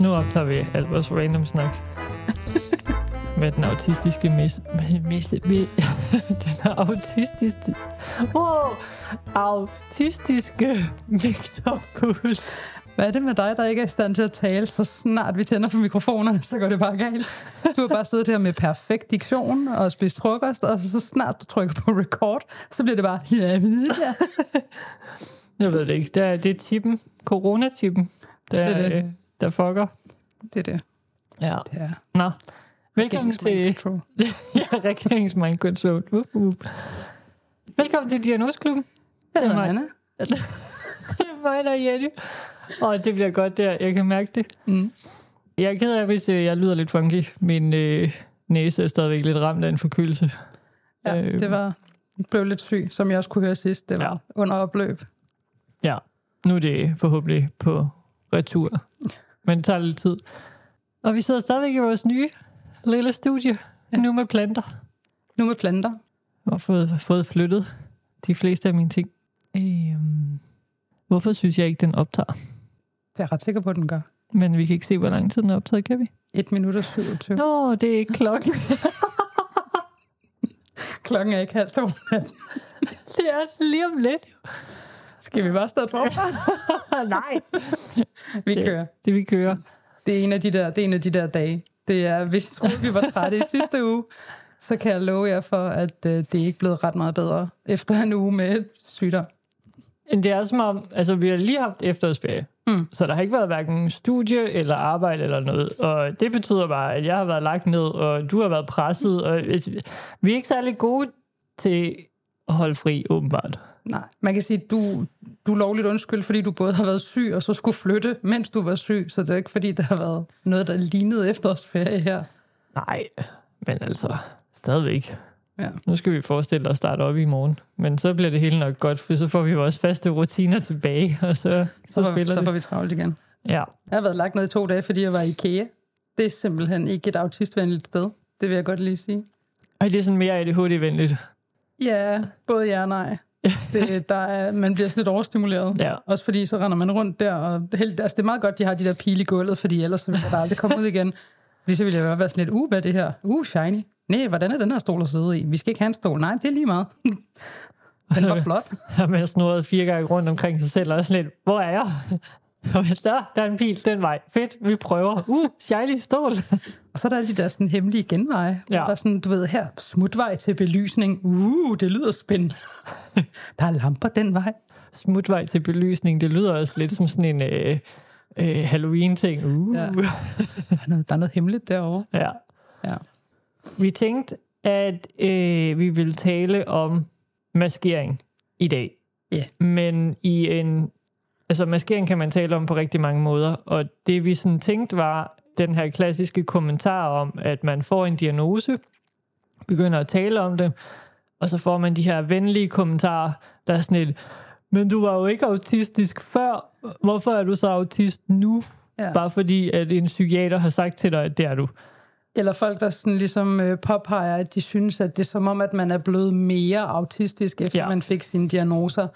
Nu optager vi alt vores random snak. Med den autistiske mis... mis, mis den autistiske... Wow! Autistiske mixerpult. Hvad er det med dig, der ikke er i stand til at tale, så snart vi tænder for mikrofonerne, så går det bare galt. Du har bare siddet her med perfekt diktion og spist frokost, og så snart du trykker på record, så bliver det bare, ja. Jeg ved det ikke. Det er, det er tippen. Corona-tippen. Der, Det er det. Der fucker. Det er det. Ja. det er. Nå. Velkommen til... Ja, regeringsmind control. Uh, uh. Velkommen til Diagnosklubben. Jeg er hedder. Anna. Det er mig, der er Jenny. Og det bliver godt der. Jeg kan mærke det. Mm. Jeg er ked af, hvis øh, jeg lyder lidt funky. Min øh, næse er stadigvæk lidt ramt af en forkølelse. Ja, Øh. det var blev lidt syg, som jeg også kunne høre sidst. Det var ja. under opløb. Ja, nu er det forhåbentlig på retur. Men det tager lidt tid. Og vi sidder stadigvæk i vores nye lille studie. Ja. Nu med planter. Nu med planter. Har fået, fået flyttet de fleste af mine ting. Øhm, hvorfor synes jeg ikke, den optager? Det er jeg ret sikker på, at den gør. Men vi kan ikke se, hvor lang tid den er optaget, kan vi? 1 minut og 27. Nå, det er ikke klokken. Klokken er ikke halv to. det er lige om lidt. Skal vi bare starte forfra? Nej. Vi det, kører. Det vi kører. Det er en af de der, det er en af de der dage. Det er, hvis I troede, vi var trætte i sidste uge, så kan jeg love jer for, at øh, det er ikke blevet ret meget bedre efter en uge med sygdom. Det er som om, altså vi har lige haft efterårsferie, Mm. så der har ikke været hverken studie eller arbejde eller noget. Og det betyder bare, at jeg har været lagt ned, og du har været presset. Og vi er ikke særlig gode til at holde fri, åbenbart. Nej, man kan sige, at du, du er lovligt undskyld, fordi du både har været syg og så skulle flytte, mens du var syg. Så det er ikke, fordi der har været noget, der lignede efterårsferie her. Nej, men altså, stadigvæk. Ja. Nu skal vi forestille os at starte op i morgen. Men så bliver det hele nok godt, for så får vi vores faste rutiner tilbage, og så, så, Så, spiller så får vi travlt igen. Ja. Jeg har været lagt ned i to dage, fordi jeg var i IKEA. Det er simpelthen ikke et autistvenligt sted. Det vil jeg godt lige sige. Og det er sådan mere ADHD-venligt. Ja, både ja og nej. Det, der er, man bliver sådan lidt overstimuleret. Ja. Også fordi så render man rundt der, og held, altså det er meget godt, de har de der pile i gulvet, fordi ellers så vil jeg da aldrig komme ud igen. Fordi så ville jeg være sådan lidt, uh, hvad er det her? Uh, shiny. Nej, hvordan er den her stol at sidde i? Vi skal ikke have en stol. Nej, det er lige meget. Den var flot. har man snurret fire gange rundt omkring sig selv, og sådan lidt, hvor er jeg? Og hvis der, der er en pil den vej. Fedt, vi prøver. Uh, shiny stol. Og så er der alle de der sådan hemmelige genveje. Ja. Der er sådan, du ved, her, smutvej til belysning. Uh, det lyder spændende. der er lamper den vej. Smutvej til belysning, det lyder også lidt som sådan en øh, øh, Halloween-ting. Uh. Ja. Der er noget, der er noget hemmeligt derovre. ja. Ja. Vi tænkte, at øh, vi ville tale om maskering i dag. Ja. Men i en... Altså, maskering kan man tale om på rigtig mange måder, og det vi sådan tænkte var den her klassiske kommentar om, at man får en diagnose, begynder at tale om det, og så får man de her venlige kommentarer, der er sådan et, men du var jo ikke autistisk før, hvorfor er du så autist nu? Ja. Bare fordi, at en psykiater har sagt til dig, at det er du. Eller folk, der sådan ligesom øh, påpeger, at de synes, at det er som om, at man er blevet mere autistisk, efter Ja. man fik sine diagnoser.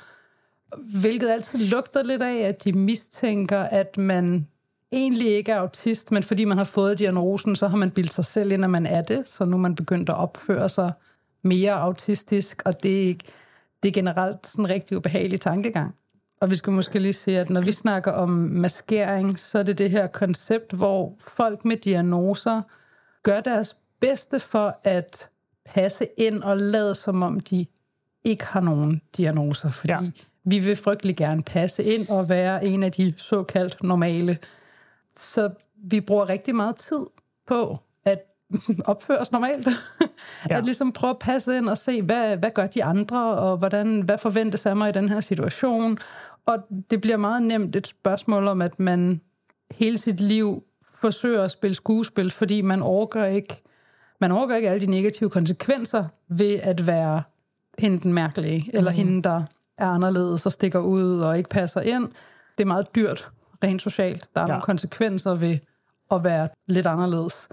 Hvilket altid lugter lidt af, at de mistænker, at man egentlig ikke er autist, men fordi man har fået diagnosen, så har man bildt sig selv ind, at man er det, så nu er man begyndt at opføre sig mere autistisk, og det er, ikke- det er generelt sådan en rigtig ubehagelig tankegang. Og vi skal måske lige se, at når vi snakker om maskering, så er det det her koncept, hvor folk med diagnoser gør deres bedste for at passe ind og lade som om de ikke har nogen diagnoser, fordi Ja vi vil frygtelig gerne passe ind og være en af de såkaldt normale. Så vi bruger rigtig meget tid på at opføre os normalt. Ja. At ligesom prøve at passe ind og se, hvad, hvad gør de andre, og hvordan, hvad forventes af mig i den her situation. Og det bliver meget nemt et spørgsmål om, at man hele sit liv forsøger at spille skuespil, fordi man overgår ikke, man overgår ikke alle de negative konsekvenser ved at være hende den mærkelige, eller Mhm. hende, der er anderledes og stikker ud og ikke passer ind. Det er meget dyrt, rent socialt. Der er Ja. nogle konsekvenser ved at være lidt anderledes.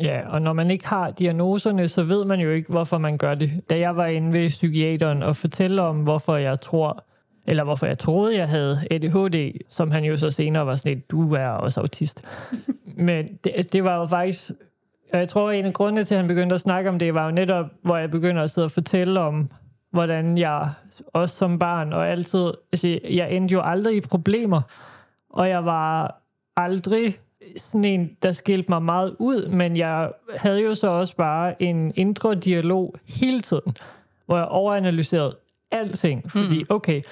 Ja, og når man ikke har diagnoserne, så ved man jo ikke, hvorfor man gør det. Da jeg var inde ved psykiateren og fortælle om, hvorfor jeg tror, eller hvorfor jeg troede, jeg havde ADHD, som han jo så senere var sådan et, du er også autist. Men det, det var jo faktisk, jeg tror, en af grundene til, at han begyndte at snakke om det, var jo netop, hvor jeg begynder at sidde og fortælle om, hvordan jeg også som barn, og altid, altså, jeg endte jo aldrig i problemer, og jeg var aldrig sådan en, der skilte mig meget ud, men jeg havde jo så også bare en indre dialog hele tiden, hvor jeg overanalyserede alting, fordi mm. okay,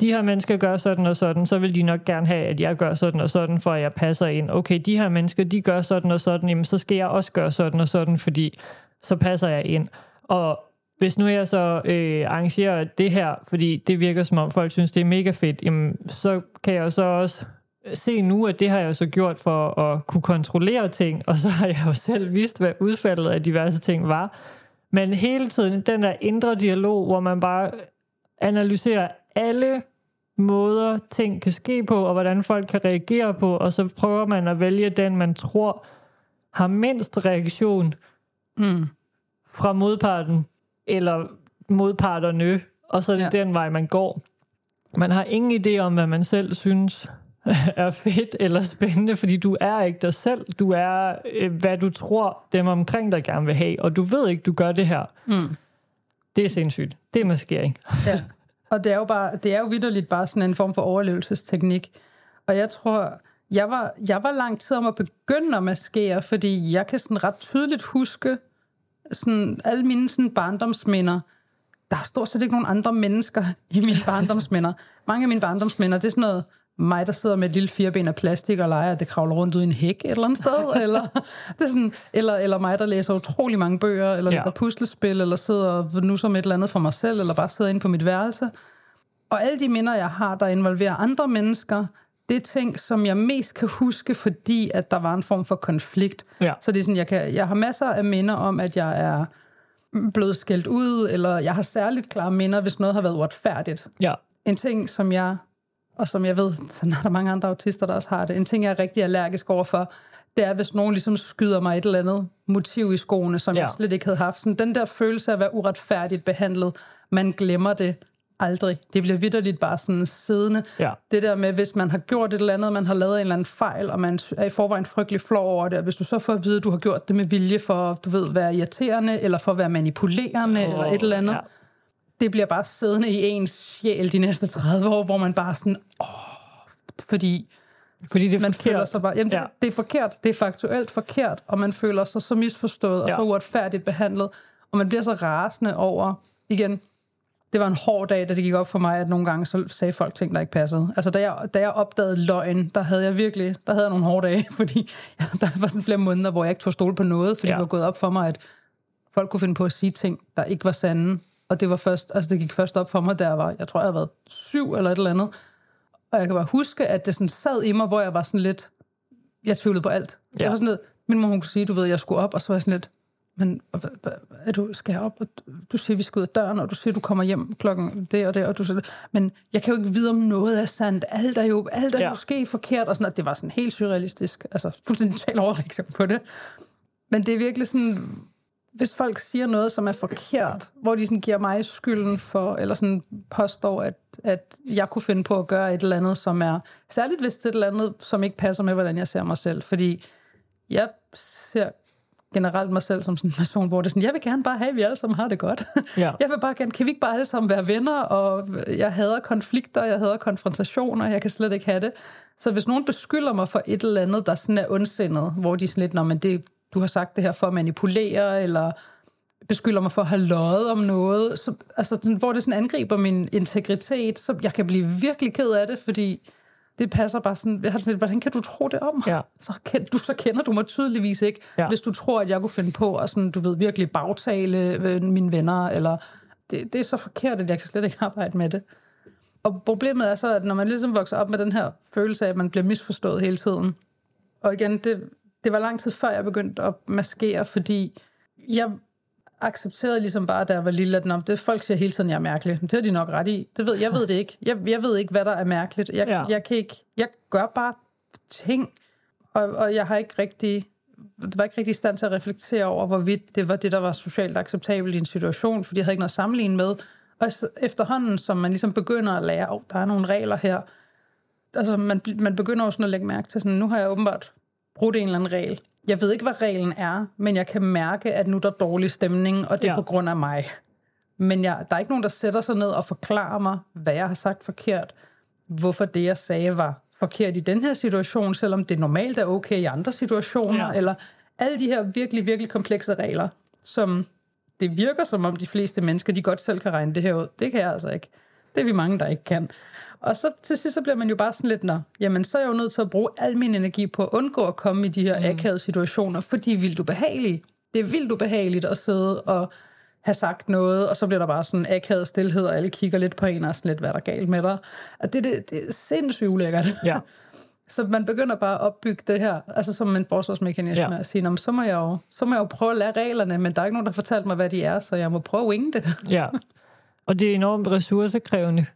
de her mennesker gør sådan og sådan, så vil de nok gerne have, at jeg gør sådan og sådan, for at jeg passer ind. Okay, de her mennesker, de gør sådan og sådan, jamen så skal jeg også gøre sådan og sådan, fordi så passer jeg ind. Og hvis nu jeg så øh, arrangerer det her, fordi det virker som om folk synes, det er mega fedt, jamen, så kan jeg så også se nu, at det har jeg så gjort for at kunne kontrollere ting, og så har jeg jo selv vidst, hvad udfaldet af diverse ting var. Men hele tiden den der indre dialog, hvor man bare analyserer alle måder, ting kan ske på, og hvordan folk kan reagere på, og så prøver man at vælge den, man tror har mindst reaktion mm. fra modparten, eller modparterne, og så er det ja. den vej, man går. Man har ingen idé om, hvad man selv synes er fedt eller spændende, fordi du er ikke dig selv. Du er, øh, hvad du tror, dem omkring dig gerne vil have, og du ved ikke, du gør det her. Mm. Det er sindssygt. Det er maskering. Ja. Og det er jo, bare, det er jo vidderligt bare sådan en form for overlevelsesteknik. Og jeg tror, jeg var, jeg var lang tid om at begynde at maskere, fordi jeg kan sådan ret tydeligt huske sådan alle mine sådan barndomsminder. Der er stort set ikke nogen andre mennesker i mine barndomsminder. Mange af mine barndomsminder, det er sådan noget, mig, der sidder med et lille fireben af plastik og leger, at det kravler rundt ud i en hæk et eller andet sted, eller, det er sådan, eller, eller mig, der læser utrolig mange bøger, eller ja. lægger puslespil, eller sidder nu som et eller andet for mig selv, eller bare sidder inde på mit værelse. Og alle de minder, jeg har, der involverer andre mennesker, det ting, som jeg mest kan huske, fordi at der var en form for konflikt. Ja. Så det er sådan, jeg, kan, jeg har masser af minder om, at jeg er blevet skældt ud, eller jeg har særligt klare minder, hvis noget har været uretfærdigt. Ja. En ting, som jeg og som jeg ved, så er der mange andre autister, der også har det. En ting, jeg er rigtig allergisk overfor, det er, hvis nogen ligesom skyder mig et eller andet motiv i skoene, som ja. jeg slet ikke havde haft. Sådan, den der følelse af at være uretfærdigt behandlet, man glemmer det aldrig. Det bliver vidderligt bare sådan siddende. Ja. Det der med, hvis man har gjort et eller andet, man har lavet en eller anden fejl, og man er i forvejen frygtelig flov over det, og hvis du så får at vide, at du har gjort det med vilje for, du ved, være irriterende, eller for at være manipulerende, oh, eller et eller andet, ja det bliver bare siddende i ens sjæl de næste 30 år, hvor man bare sådan, åh, fordi, fordi det er man forkert. føler sig bare, jamen ja. det, det er forkert, det er faktuelt forkert, og man føler sig så misforstået og ja. så uretfærdigt behandlet, og man bliver så rasende over, igen, det var en hård dag, da det gik op for mig, at nogle gange så sagde folk ting, der ikke passede. Altså, da jeg, da jeg opdagede løgn, der havde jeg virkelig, der havde jeg nogle hårde dage, fordi ja, der var sådan flere måneder, hvor jeg ikke tog stole på noget, fordi ja. det var gået op for mig, at folk kunne finde på at sige ting, der ikke var sande, og det var først, altså det gik først op for mig, jeg var, jeg tror, jeg havde været syv eller et eller andet. Og jeg kan bare huske, at det sådan sad i mig, hvor jeg var sådan lidt, jeg tvivlede på alt. Ja. Jeg var sådan lidt, min mor hun kunne sige, du ved, jeg skulle op, og så var jeg sådan lidt, men er du, skal jeg op? Og du siger, vi skal ud af døren, og du siger, du kommer hjem klokken det og det, og du siger, men jeg kan jo ikke vide, om noget er sandt. Alt er jo alt er ja. måske forkert, og sådan, at det var sådan helt surrealistisk, altså fuldstændig total overreaktion på det. Men det er virkelig sådan, hvis folk siger noget, som er forkert, hvor de sådan giver mig skylden for, eller sådan påstår, at, at jeg kunne finde på at gøre et eller andet, som er, særligt hvis det er et eller andet, som ikke passer med, hvordan jeg ser mig selv. Fordi jeg ser generelt mig selv som sådan en person, hvor det er sådan, jeg vil gerne bare have, at vi alle sammen har det godt. Ja. Jeg vil bare gerne, kan vi ikke bare alle sammen være venner, og jeg hader konflikter, jeg hader konfrontationer, jeg kan slet ikke have det. Så hvis nogen beskylder mig for et eller andet, der sådan er ondsindet, hvor de er sådan lidt, men det, du har sagt det her for at manipulere, eller beskylder mig for at have løjet om noget, så, altså, hvor det sådan angriber min integritet, så jeg kan blive virkelig ked af det, fordi det passer bare sådan, jeg har sådan lidt, hvordan kan du tro det om Ja. Så, kan, du, så kender du mig tydeligvis ikke, ja. hvis du tror, at jeg kunne finde på at sådan, du ved, virkelig bagtale øh, mine venner, eller det, det er så forkert, at jeg kan slet ikke arbejde med det. Og problemet er så, at når man ligesom vokser op med den her følelse af, at man bliver misforstået hele tiden, og igen, det det var lang tid før, jeg begyndte at maskere, fordi jeg accepterede ligesom bare, da jeg var lille, at det, folk siger hele tiden, jeg er mærkelig. Det har de nok ret i. Det ved, jeg ved det ikke. Jeg, jeg ved ikke, hvad der er mærkeligt. Jeg, ja. jeg, kan ikke, jeg gør bare ting, og, og jeg har ikke rigtig det var ikke rigtig i stand til at reflektere over, hvorvidt det var det, der var socialt acceptabelt i en situation, fordi jeg havde ikke noget at sammenligne med. Og efterhånden, som man ligesom begynder at lære, oh, der er nogle regler her, altså man, man begynder også sådan at lægge mærke til, sådan, nu har jeg åbenbart brugt en eller anden regel. Jeg ved ikke, hvad reglen er, men jeg kan mærke, at nu er der dårlig stemning, og det er Ja. på grund af mig. Men jeg, der er ikke nogen, der sætter sig ned og forklarer mig, hvad jeg har sagt forkert, hvorfor det, jeg sagde, var forkert i den her situation, selvom det normalt er okay i andre situationer, ja. eller alle de her virkelig, virkelig komplekse regler, som det virker som om de fleste mennesker, de godt selv kan regne det her ud. Det kan jeg altså ikke. Det er vi mange, der ikke kan. Og så til sidst, så bliver man jo bare sådan lidt, nå, jamen så er jeg jo nødt til at bruge al min energi på at undgå at komme i de her mm. akavede situationer, for de er vildt ubehagelige. Det er vildt ubehageligt at sidde og have sagt noget, og så bliver der bare sådan akavet stillhed, og alle kigger lidt på en og er sådan lidt, hvad er der galt med dig? Og det, det, det er sindssygt ulækkert. Ja. Så man begynder bare at opbygge det her, altså som en forsvarsmekanisme, Ja. at sige, "Nå, men så må, jeg jo, så må jeg jo prøve at lære reglerne, men der er ikke nogen, der har fortalt mig, hvad de er, så jeg må prøve at winge det. Ja, og det er enormt ressourcekrævende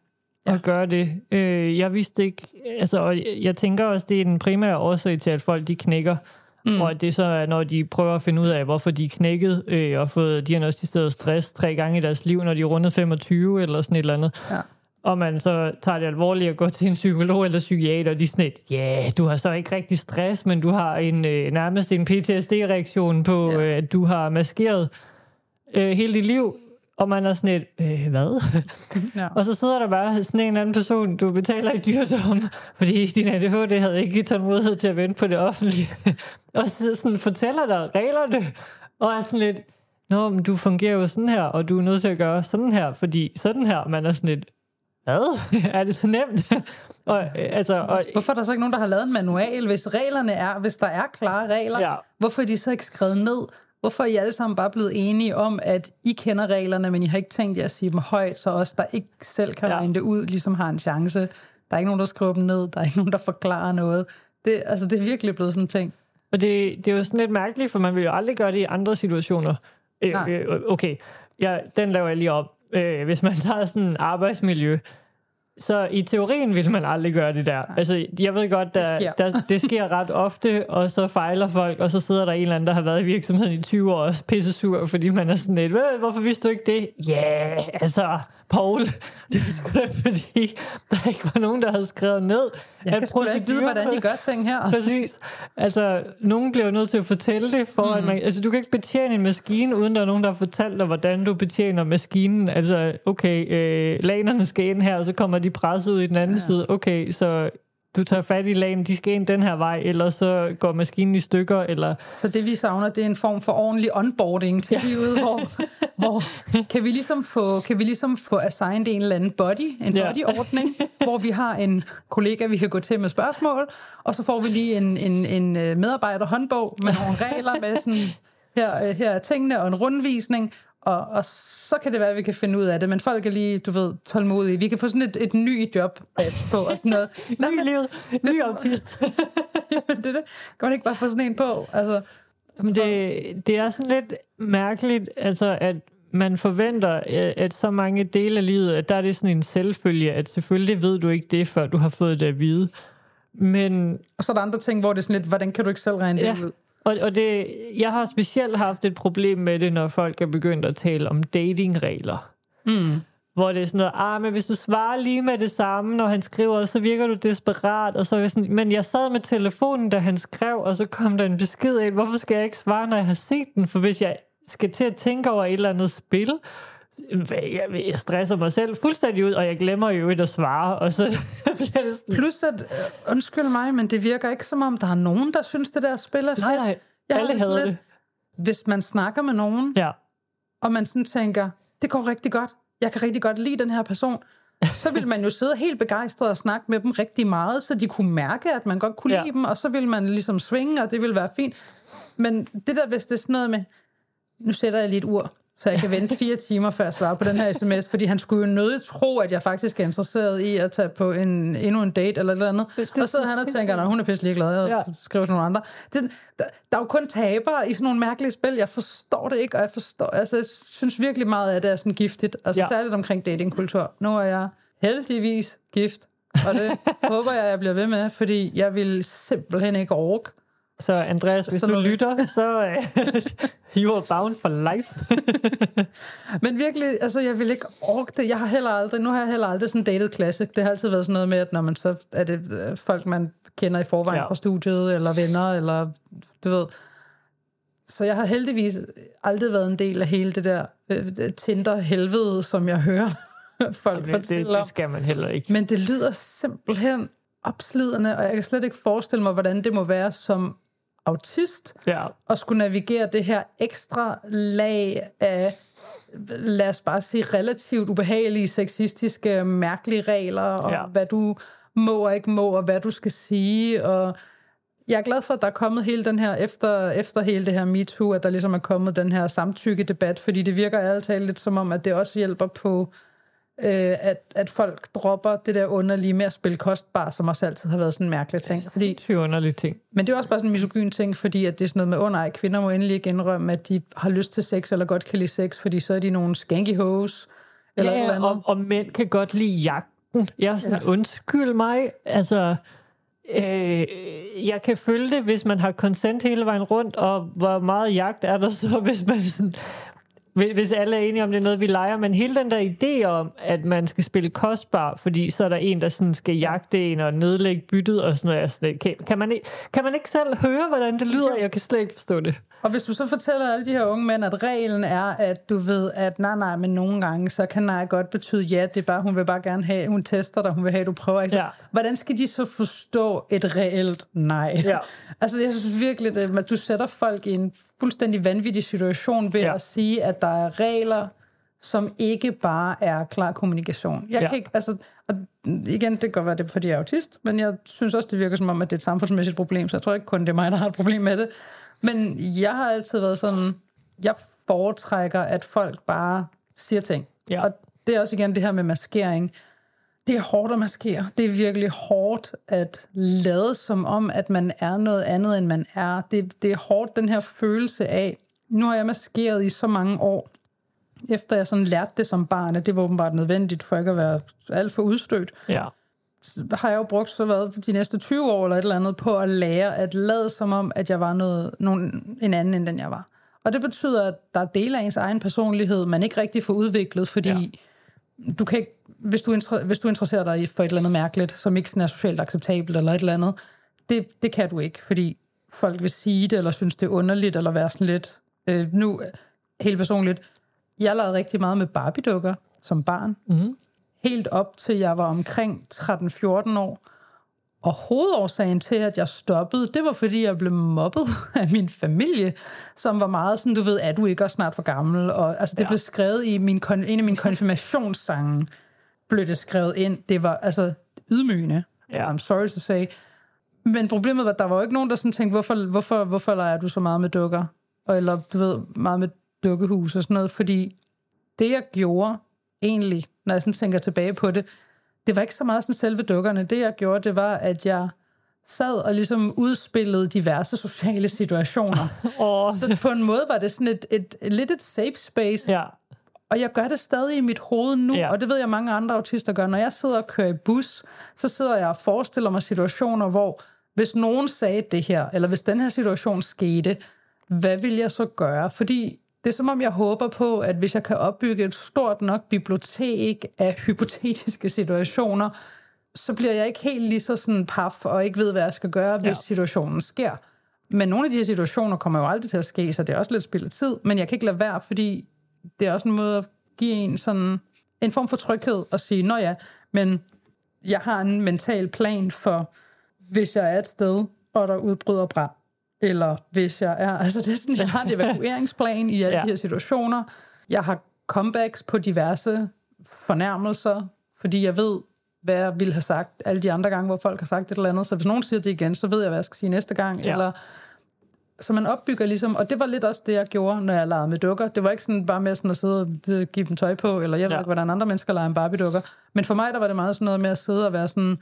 ja. At gøre det. Øh, jeg vidste ikke, altså, og jeg tænker også, det er den primære årsag til, at folk de knækker, mm. og at det så er, når de prøver at finde ud af, hvorfor de er knækket øh, og fået diagnostiseret stress tre gange i deres liv, når de er rundet 25 eller sådan et eller andet. Ja. Og man så tager det alvorligt og går til en psykolog eller psykiater, og de er sådan et, ja, yeah, du har så ikke rigtig stress, men du har en øh, nærmest en PTSD-reaktion på, Ja. øh, at du har maskeret øh, hele dit liv, og man er sådan et, øh, hvad? Ja. og så sidder der bare sådan en eller anden person, du betaler i dyrdom, fordi din ADHD havde ikke tålmodighed til at vente på det offentlige, og så sådan fortæller dig reglerne, og er sådan lidt, Nå, men du fungerer jo sådan her, og du er nødt til at gøre sådan her, fordi sådan her, man er sådan lidt, hvad? er det så nemt? og, øh, altså, og, Hvorfor er der så ikke nogen, der har lavet en manual, hvis reglerne er, hvis der er klare regler? Ja. Hvorfor er de så ikke skrevet ned? Hvorfor er I alle sammen bare blevet enige om, at I kender reglerne, men I har ikke tænkt jer at sige dem højt, så os, der ikke selv kan Ja. regne det ud, ligesom har en chance. Der er ikke nogen, der skriver dem ned. Der er ikke nogen, der forklarer noget. Det, altså, det er virkelig blevet sådan en ting. Og det, det er jo sådan lidt mærkeligt, for man vil jo aldrig gøre det i andre situationer. Øh, Nej. øh, okay, ja, den laver jeg lige op. Øh, hvis man tager sådan arbejdsmiljø, så i teorien vil man aldrig gøre det der. Altså, jeg ved godt, der, Det sker. Der, det sker ret ofte, og så fejler folk, og så sidder der en eller anden, der har været i virksomheden i 20 år og er pisse sur, fordi man er sådan lidt, "Hvad, hvorfor vidste du ikke det? Ja, yeah, altså, Paul, det er sgu da fordi, der ikke var nogen, der havde skrevet ned, Jeg kan sgu da ikke vide, hvordan I gør ting her. Præcis. Altså, nogen bliver nødt til at fortælle det, for mm. at man, altså, du kan ikke betjene en maskine, uden der er nogen, der har fortalt dig, hvordan du betjener maskinen. Altså, okay, øh, lanerne skal ind her, og så kommer de presset ud i den anden ja. side. Okay, så du tager fat i lagen, de skal ind den her vej, eller så går maskinen i stykker, eller... Så det vi savner, det er en form for ordentlig onboarding til ja. livet, hvor, hvor kan, vi ligesom få, kan vi ligesom få assigned en eller anden body, en Ja. bodyordning, hvor vi har en kollega, vi kan gå til med spørgsmål, og så får vi lige en, en, en øh, medarbejderhåndbog med nogle regler med sådan, her, øh, her er tingene og en rundvisning, og, og så kan det være, at vi kan finde ud af det, men folk er lige, du ved, tålmodige. Vi kan få sådan et, et ny job på og sådan noget. Ny i livet, ny som- autist. Jamen, det er det. Kan man ikke bare få sådan en på? Altså, Men det, det er sådan lidt mærkeligt, altså at man forventer, øh, at så mange dele af livet, at der er det sådan en selvfølge, at selvfølgelig ved du ikke det, før du har fået det at vide. Men Og så er der andre ting, hvor det er sådan lidt, hvordan kan du ikke selv regne det Ja. ud? Og, og det, jeg har specielt haft et problem med det, når folk er begyndt at tale om datingregler. Mm. Hvor det er sådan noget, ah, men hvis du svarer lige med det samme, når han skriver, så virker du desperat. Og så er sådan, men jeg sad med telefonen, da han skrev, og så kom der en besked af, hvorfor skal jeg ikke svare, når jeg har set den? For hvis jeg skal til at tænke over et eller andet spil, jeg, jeg stresser mig selv fuldstændig ud, og jeg glemmer jo ikke at svare, og så bliver det sådan, Plus at, øh, undskyld mig, men det virker ikke som om, der er nogen, der synes, det der spil er fedt. nej, nej, Jeg alle havde lidt- det. Hvis man snakker med nogen, Ja, og man sådan tænker, det går rigtig godt, jeg kan rigtig godt lide den her person, så vil man jo sidde helt begejstret og snakke med dem rigtig meget, så de kunne mærke, at man godt kunne Ja. lide dem, og så vil man ligesom svinge, og det vil være fint. Men det der, hvis det er sådan noget med, nu sætter jeg lige et ur, så jeg kan vente fire timer, før jeg svarer på den her sms, fordi han skulle jo nødigt tro, at jeg faktisk er interesseret i at tage på en, endnu en date eller et eller andet. Det- det- Og så sidder han og tænker, at hun er pisselig glad, jeg Ja. skriver til nogle andre. Det, der, der er jo kun tabere i sådan nogle mærkelige spil. Jeg forstår det ikke, og jeg forstår, altså, jeg synes virkelig meget, at det er sådan giftigt. Altså ja. særligt omkring datingkultur. Nu er jeg heldigvis gift, og det håber jeg, jeg bliver ved med, fordi jeg vil simpelthen ikke orke Så Andreas, hvis Så du vi- lytter, så uh, you are bound for life. Men virkelig, altså jeg vil ikke orke det. Jeg har heller aldrig, nu har jeg heller aldrig sådan datet classic. Det har altid været sådan noget med, at når man så er det øh, folk, man kender i forvejen Ja. fra studiet, eller venner, eller du ved. Så jeg har heldigvis aldrig været en del af hele det der øh, Tinder-helvede, som jeg hører folk det, det, fortælle om. det skal man heller ikke. Men det lyder simpelthen opslidende, og jeg kan slet ikke forestille mig, hvordan det må være som autist, Ja, at skulle navigere det her ekstra lag af, lad os bare sige, relativt ubehagelige, sexistiske, mærkelige regler, og ja. hvad du må og ikke må, og hvad du skal sige, og jeg er glad for, at der er kommet hele den her, efter, efter hele det her MeToo, at der ligesom er kommet den her samtykke-debat, fordi det virker ærligt talt lidt som om, at det også hjælper på, øh, at, at folk dropper det der underlige med at spille kostbar, som også altid har været sådan en mærkelig ting. Fordi sindssygt underlig ting. men det er også bare sådan en misogyn ting, fordi at det er sådan noget med, oh nej, kvinder må endelig ikke indrømme, at de har lyst til sex, eller godt kan lide sex, fordi så er de nogle skanky hoes, eller eller Ja, andet. og, og mænd kan godt lide jagten. Jeg er sådan. Ja. undskyld mig, altså... Øh, jeg kan følge det, hvis man har consent hele vejen rundt, og hvor meget jagt er der så, hvis man sådan, hvis alle er enige om, det er noget, vi leger. Men hele den der idé om, at man skal spille kostbar, fordi så er der en, der sådan skal jagte en og nedlægge byttet og sådan noget. Sådan, kan, kan, man ikke, kan man ikke selv høre, hvordan det lyder? Jeg kan slet ikke forstå det. Og hvis du så fortæller alle de her unge mænd, at reglen er, at du ved, at nej, nej, men nogle gange, så kan nej godt betyde ja, det er bare, hun vil bare gerne have, hun tester dig, hun vil have, du prøver. Ikke? Ja. Hvordan skal de så forstå et reelt nej? Ja. Altså, jeg synes virkelig, det, at du sætter folk i en fuldstændig vanvittig situation ved Ja. at sige, at der er regler, som ikke bare er klar kommunikation. Jeg ja. kan ikke, altså, og igen, det kan godt være, det er, fordi jeg er autist, men jeg synes også, det virker som om, at det er et samfundsmæssigt problem, så jeg tror ikke kun, det er mig, der har et problem med det. Men jeg har altid været sådan, jeg foretrækker, at folk bare siger ting. Ja. Og det er også igen det her med maskering. Det er hårdt at maskere. Det er virkelig hårdt at lade som om, at man er noget andet, end man er. Det, det er hårdt, den her følelse af, nu har jeg maskeret i så mange år, efter jeg sådan lærte det som barn, at det var åbenbart nødvendigt for ikke at være alt for udstødt, Ja. så har jeg jo brugt så hvad, de næste 20 år eller et eller andet på at lære at lade som om, at jeg var noget, nogen, en anden, end den jeg var. Og det betyder, at der er dele af ens egen personlighed, man ikke rigtig får udviklet, fordi ja. du kan ikke, hvis du, hvis du interesserer dig for et eller andet mærkeligt, som ikke sådan er socialt acceptabelt eller et eller andet, det, det kan du ikke, fordi folk vil sige det, eller synes det er underligt, eller være sådan lidt, øh, nu helt personligt, jeg lavede rigtig meget med Barbie-dukker som barn, Mm. helt op til jeg var omkring 13-14 år. Og hovedårsagen til, at jeg stoppede, det var, fordi jeg blev mobbet af min familie, som var meget sådan, du ved, er du ikke også snart for gammel? Og, altså, det Ja. blev skrevet i min, en af mine konfirmationssange, blev det skrevet ind. Det var altså ydmygende. Ja. I'm sorry to say. Men problemet var, at der var jo ikke nogen, der sådan tænkte, hvorfor, hvorfor, hvorfor leger du så meget med dukker? Eller du ved, meget med dukkehus og sådan noget. Fordi det, jeg gjorde egentlig, når jeg sådan tænker tilbage på det, det var ikke så meget sådan selve dukkerne. Det, jeg gjorde, det var, at jeg sad og ligesom udspillede diverse sociale situationer. Og, Så på en måde var det sådan et, et, et lidt et safe space, ja. Og jeg gør det stadig i mit hoved nu, Ja. og det ved jeg, mange andre autister gør. Når jeg sidder og kører i bus, så sidder jeg og forestiller mig situationer, hvor hvis nogen sagde det her, eller hvis den her situation skete, hvad vil jeg så gøre? Fordi det er som om, jeg håber på, at hvis jeg kan opbygge et stort nok bibliotek af hypotetiske situationer, så bliver jeg ikke helt lige så sådan paf, og ikke ved, hvad jeg skal gøre, hvis ja. situationen sker. Men nogle af de her situationer kommer jo aldrig til at ske, så det er også lidt spild af tid. Men jeg kan ikke lade være, fordi det er også en måde at give en sådan en form for tryghed og sige, nå ja, men jeg har en mental plan for, hvis jeg er et sted, og der udbryder brand. Eller hvis jeg er... Altså, det er sådan, jeg har en evakueringsplan i alle Ja. de her situationer. Jeg har comebacks på diverse fornærmelser, fordi jeg ved, hvad jeg ville have sagt alle de andre gange, hvor folk har sagt et eller andet. Så hvis nogen siger det igen, så ved jeg, hvad jeg skal sige næste gang. Ja. Eller, så man opbygger ligesom, og det var lidt også det, jeg gjorde, når jeg legede med dukker. Det var ikke sådan bare med sådan at sidde og give dem tøj på, eller jeg ved Ja. ikke, hvordan andre mennesker leger en Barbie-dukker. Men for mig, der var det meget sådan noget med at sidde og være sådan,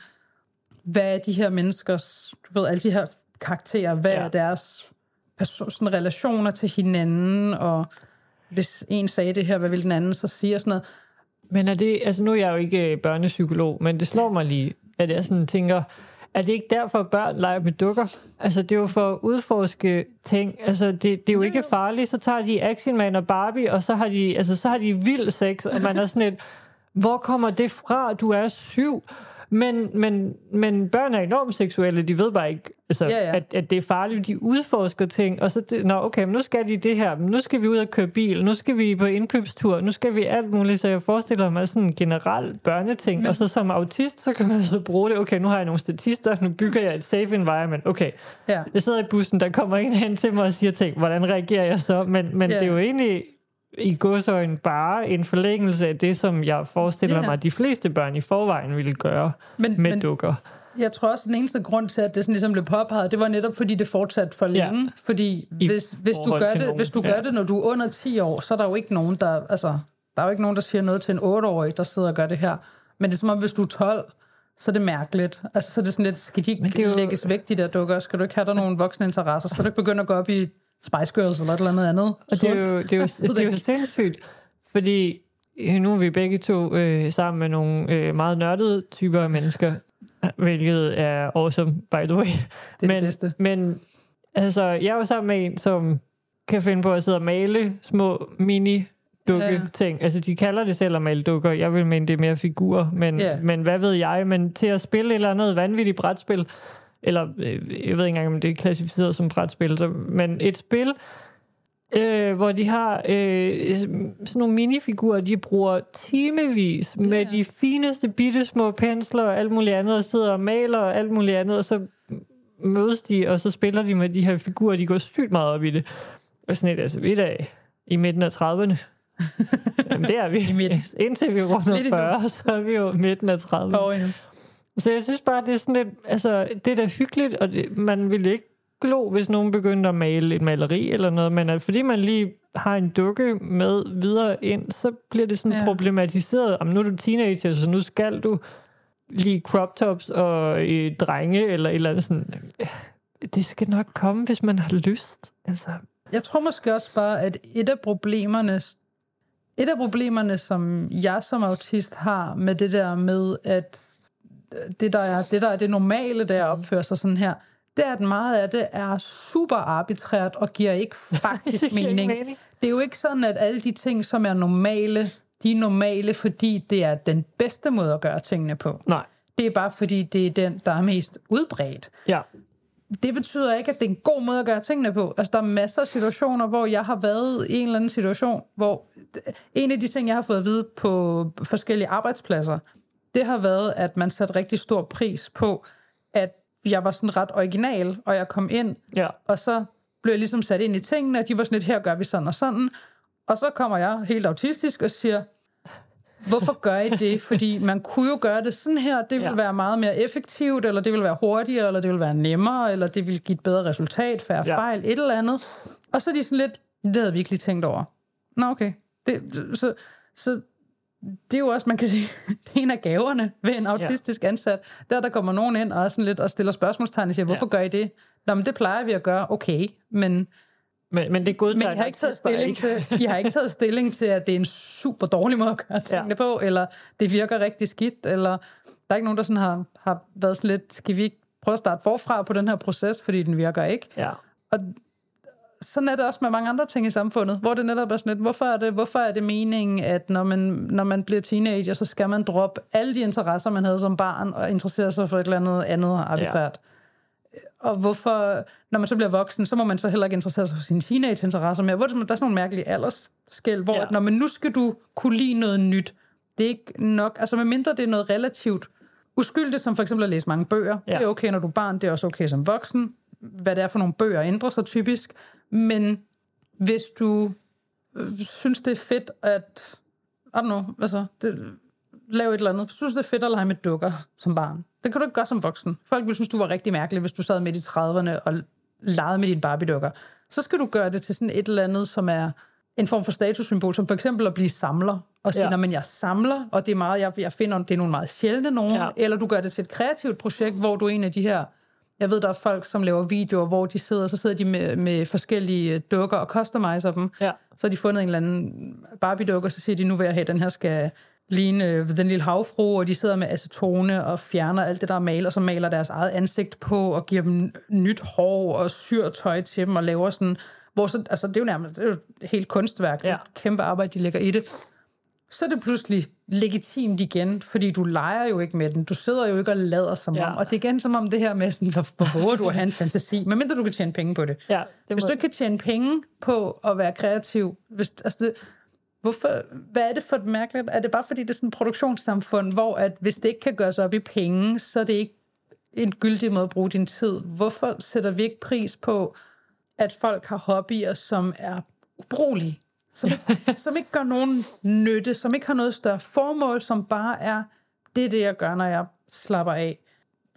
hvad er de her menneskers, du ved, alle de her karakterer, hvad Ja. ja. er deres person, sådan relationer til hinanden, og hvis en sagde det her, hvad vil den anden så sige, og sådan noget. Men er det, altså nu er jeg jo ikke øh, børnepsykolog, men det slår mig lige, at jeg sådan tænker, er det ikke derfor, børn leger med dukker? Altså, det er jo for at udforske ting. Altså, det, det er jo ikke farligt. Så tager de Action Man og Barbie, og så har de, altså, så har de vild sex, og man er sådan et, hvor kommer det fra? Du er syv. Men, men, men børn er enormt seksuelle, de ved bare ikke, altså, Ja, ja. At, at det er farligt. De udforsker ting, og så, det, nå okay, men nu skal de det her, men nu skal vi ud og køre bil, nu skal vi på indkøbstur, nu skal vi alt muligt, så jeg forestiller mig sådan en generel børneting, men, og så som autist, så kan man så bruge det, okay, nu har jeg nogle statister, nu bygger jeg et safe environment, okay, Ja. jeg sidder i bussen, der kommer en hen til mig og siger ting, hvordan reagerer jeg så? Men, men Ja. det er jo egentlig i godsøjne bare en forlængelse af det, som jeg forestiller Ja. mig, at de fleste børn i forvejen ville gøre Men, med men dukker. jeg tror også, den eneste grund til, at det sådan ligesom blev påpeget, det var netop, fordi det fortsatte for længe. Ja. Fordi I hvis, hvis, du gør det, nogen, hvis du ja. gør det, når du er under 10 år, så er der jo ikke nogen, der... Altså, der er jo ikke nogen, der siger noget til en 8-årig, der sidder og gør det her. Men det er som om, hvis du er 12, så er det mærkeligt. Altså, så er det sådan lidt, skal de ikke er jo- lægges væk, de der dukker? Skal du ikke have der nogle voksne interesser? Skal du ikke begynde at gå op i Spice Girls eller et eller andet andet? Og det er jo, det er jo, det er jo sindssygt, fordi øh, nu er vi begge to øh, sammen med nogle øh, meget nørdede typer af mennesker, hvilket er awesome, by the way. Det er men, det bedste. Men altså, jeg er jo sammen med en, som kan finde på at sidde og male små mini dukke Ja. ting. Altså, de kalder det selv at male dukker. Jeg vil mene, det er mere figurer. Men, Ja. men hvad ved jeg? Men til at spille et eller andet vanvittigt brætspil, eller øh, jeg ved ikke engang, om det er klassificeret som brætspil, så, men et spil, øh, hvor de har øh, sådan nogle minifigurer, de bruger timevis med de fineste bitte små pensler og alt muligt andet, og sidder og maler og alt muligt andet, og så mødes de, og så spiller de med de her figurer, de går sygt meget op i det. Og sådan et, altså, vi er i midten af 30'erne. Jamen, det er vi. I midten. Indtil vi runder Lidt endnu. 40, så er vi jo midten af 30'erne. Over endnu. Så jeg synes bare, det er sådan lidt, altså, det er da hyggeligt, og det, man ville ikke glo, hvis nogen begyndte at male et maleri eller noget, men at fordi man lige har en dukke med videre ind, så bliver det sådan Ja. problematiseret. Om nu er du teenager, så nu skal du lige crop tops og øh, drenge, eller et eller andet sådan. Det skal nok komme, hvis man har lyst. Altså, Jeg tror måske også bare, at et af problemerne, et af problemerne, som jeg som autist har med det der med, at det der er det, der er det normale, der opfører sig sådan her, det er, at meget af det er super arbitrært og giver ikke faktisk det giver ikke mening. mening. Det er jo ikke sådan, at alle de ting, som er normale, de er normale, fordi det er den bedste måde at gøre tingene på. Nej, Det er bare fordi, det er den, der er mest udbredt ja. det betyder ikke, at det er en god måde at gøre tingene på. Altså, der er masser af situationer, hvor jeg har været i en eller anden situation, hvor en af de ting, jeg har fået at vide på forskellige arbejdspladser, det har været, at man satte rigtig stor pris på, at jeg var sådan ret original, og jeg kom ind, Ja. og så blev jeg ligesom sat ind i tingene, og de var sådan lidt, her gør vi sådan og sådan. Og så kommer jeg helt autistisk og siger, hvorfor gør I det? Fordi man kunne jo gøre det sådan her, det ville Ja. være meget mere effektivt, eller det ville være hurtigere, eller det ville være nemmere, eller det ville give et bedre resultat, færre Ja. fejl, et eller andet. Og så er de sådan lidt, det havde vi ikke lige tænkt over. Nå, okay. Det, så, så det er jo også, man kan sige, det er en af gaverne ved en autistisk ja. ansat. Der, der kommer nogen ind og, er sådan lidt, og stiller spørgsmålstegn og siger, hvorfor Ja. gør I det? Nå, men det plejer vi at gøre, okay. Men, Men, men det men godtager I har, ikke taget stilling ikke. til, I har ikke taget stilling til, at det er en super dårlig måde at gøre tingene ja. på, eller det virker rigtig skidt, eller der er ikke nogen, der sådan har, har været sådan lidt, skal vi ikke prøve at starte forfra på den her proces, fordi den virker ikke. Ja. Og sådan er det også med mange andre ting i samfundet, hvor det netop er sådan lidt, hvorfor er det, hvorfor er det meningen, at når man, når man bliver teenager, så skal man droppe alle de interesser, man havde som barn, og interessere sig for et eller andet andet arbitrært. Ja. Og hvorfor, når man så bliver voksen, så må man så heller ikke interessere sig for sine teenage-interesser mere. Hvor er der er sådan nogle mærkelige aldersskæld, hvor Ja. ja. når man nu skal du kunne lide noget nyt. Det er ikke nok, altså medmindre det er noget relativt uskyldigt, som for eksempel at læse mange bøger. Ja. Det er okay, når du er barn, det er også okay som voksen. Hvad det er for nogle bøger ændrer sig typisk. Men hvis du øh, synes, det er fedt at... I don't know, altså, det, lave et eller andet. Synes det er fedt at lege med dukker som barn. Det kan du ikke gøre som voksen. Folk ville synes, du var rigtig mærkelig, hvis du sad midt i 30'erne og legede med dine Barbie-dukker. Så skal du gøre det til sådan et eller andet, som er en form for statussymbol, som for eksempel at blive samler, og sige, Ja. men jeg samler, og det er meget, jeg, jeg finder, det er nogle meget sjældne nogen, ja. eller du gør det til et kreativt projekt, hvor du er en af de her, jeg ved, der er folk, som laver videoer, hvor de sidder, så sidder de med, med forskellige øh, dukker og customiser dem, Ja. så har de fundet en eller anden Barbie-dukke, og så siger de, nu vil jeg have, den her skal ligne øh, den lille havfru, og de sidder med acetone og fjerner alt det, der er malet, og så maler deres eget ansigt på, og giver dem nyt hår og syr tøj til dem, og laver sådan... Hvor så, altså, det er jo nærmest det er jo et helt kunstværk. Ja. Det er et kæmpe arbejde, de lægger i det. Så er det pludselig legitimt igen, fordi du leger jo ikke med den. Du sidder jo ikke og lader som ja. om. Og det er igen som om det her med, sådan, hvor, hvor du har en fantasi, medmindre du kan tjene penge på det. Ja, det må... Hvis du ikke kan tjene penge på at være kreativ, hvis, altså det, Hvorfor, hvad er det for et mærkeligt? Er det bare fordi, det er sådan et produktionssamfund, hvor at hvis det ikke kan gøres op i penge, så er det ikke en gyldig måde at bruge din tid? Hvorfor sætter vi ikke pris på, at folk har hobbyer, som er ubrugelige? Som, som ikke gør nogen nytte, som ikke har noget større formål, som bare er, det er det, jeg gør, når jeg slapper af.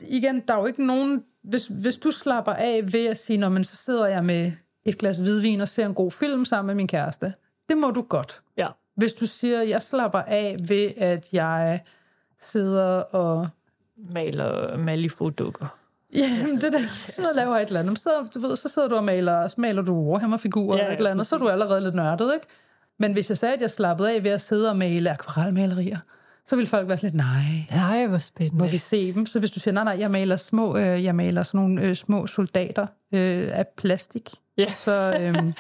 Igen, der er jo ikke nogen... Hvis, hvis du slapper af ved at sige, men så sidder jeg med et glas hvidvin og ser en god film sammen med min kæreste, det må du godt. Ja. Hvis du siger, jeg slapper af ved, at jeg sidder og... Maler Malifo-dukker. Ja, det der, sidder og laver et eller andet. Så, du ved, så sidder du og maler, så maler du Warhammer-figurer ja, ja, et eller andet, så er du allerede lidt nørdet, ikke? Men hvis jeg sagde, at jeg slappede af ved at sidde og male akvarelmalerier, så vil folk være sådan lidt, nej. Nej, hvor spændende. Må vi se dem? Så hvis du siger, nej, nej, jeg maler små, øh, jeg maler sådan nogle øh, små soldater øh, af plastik, yeah. så, øh,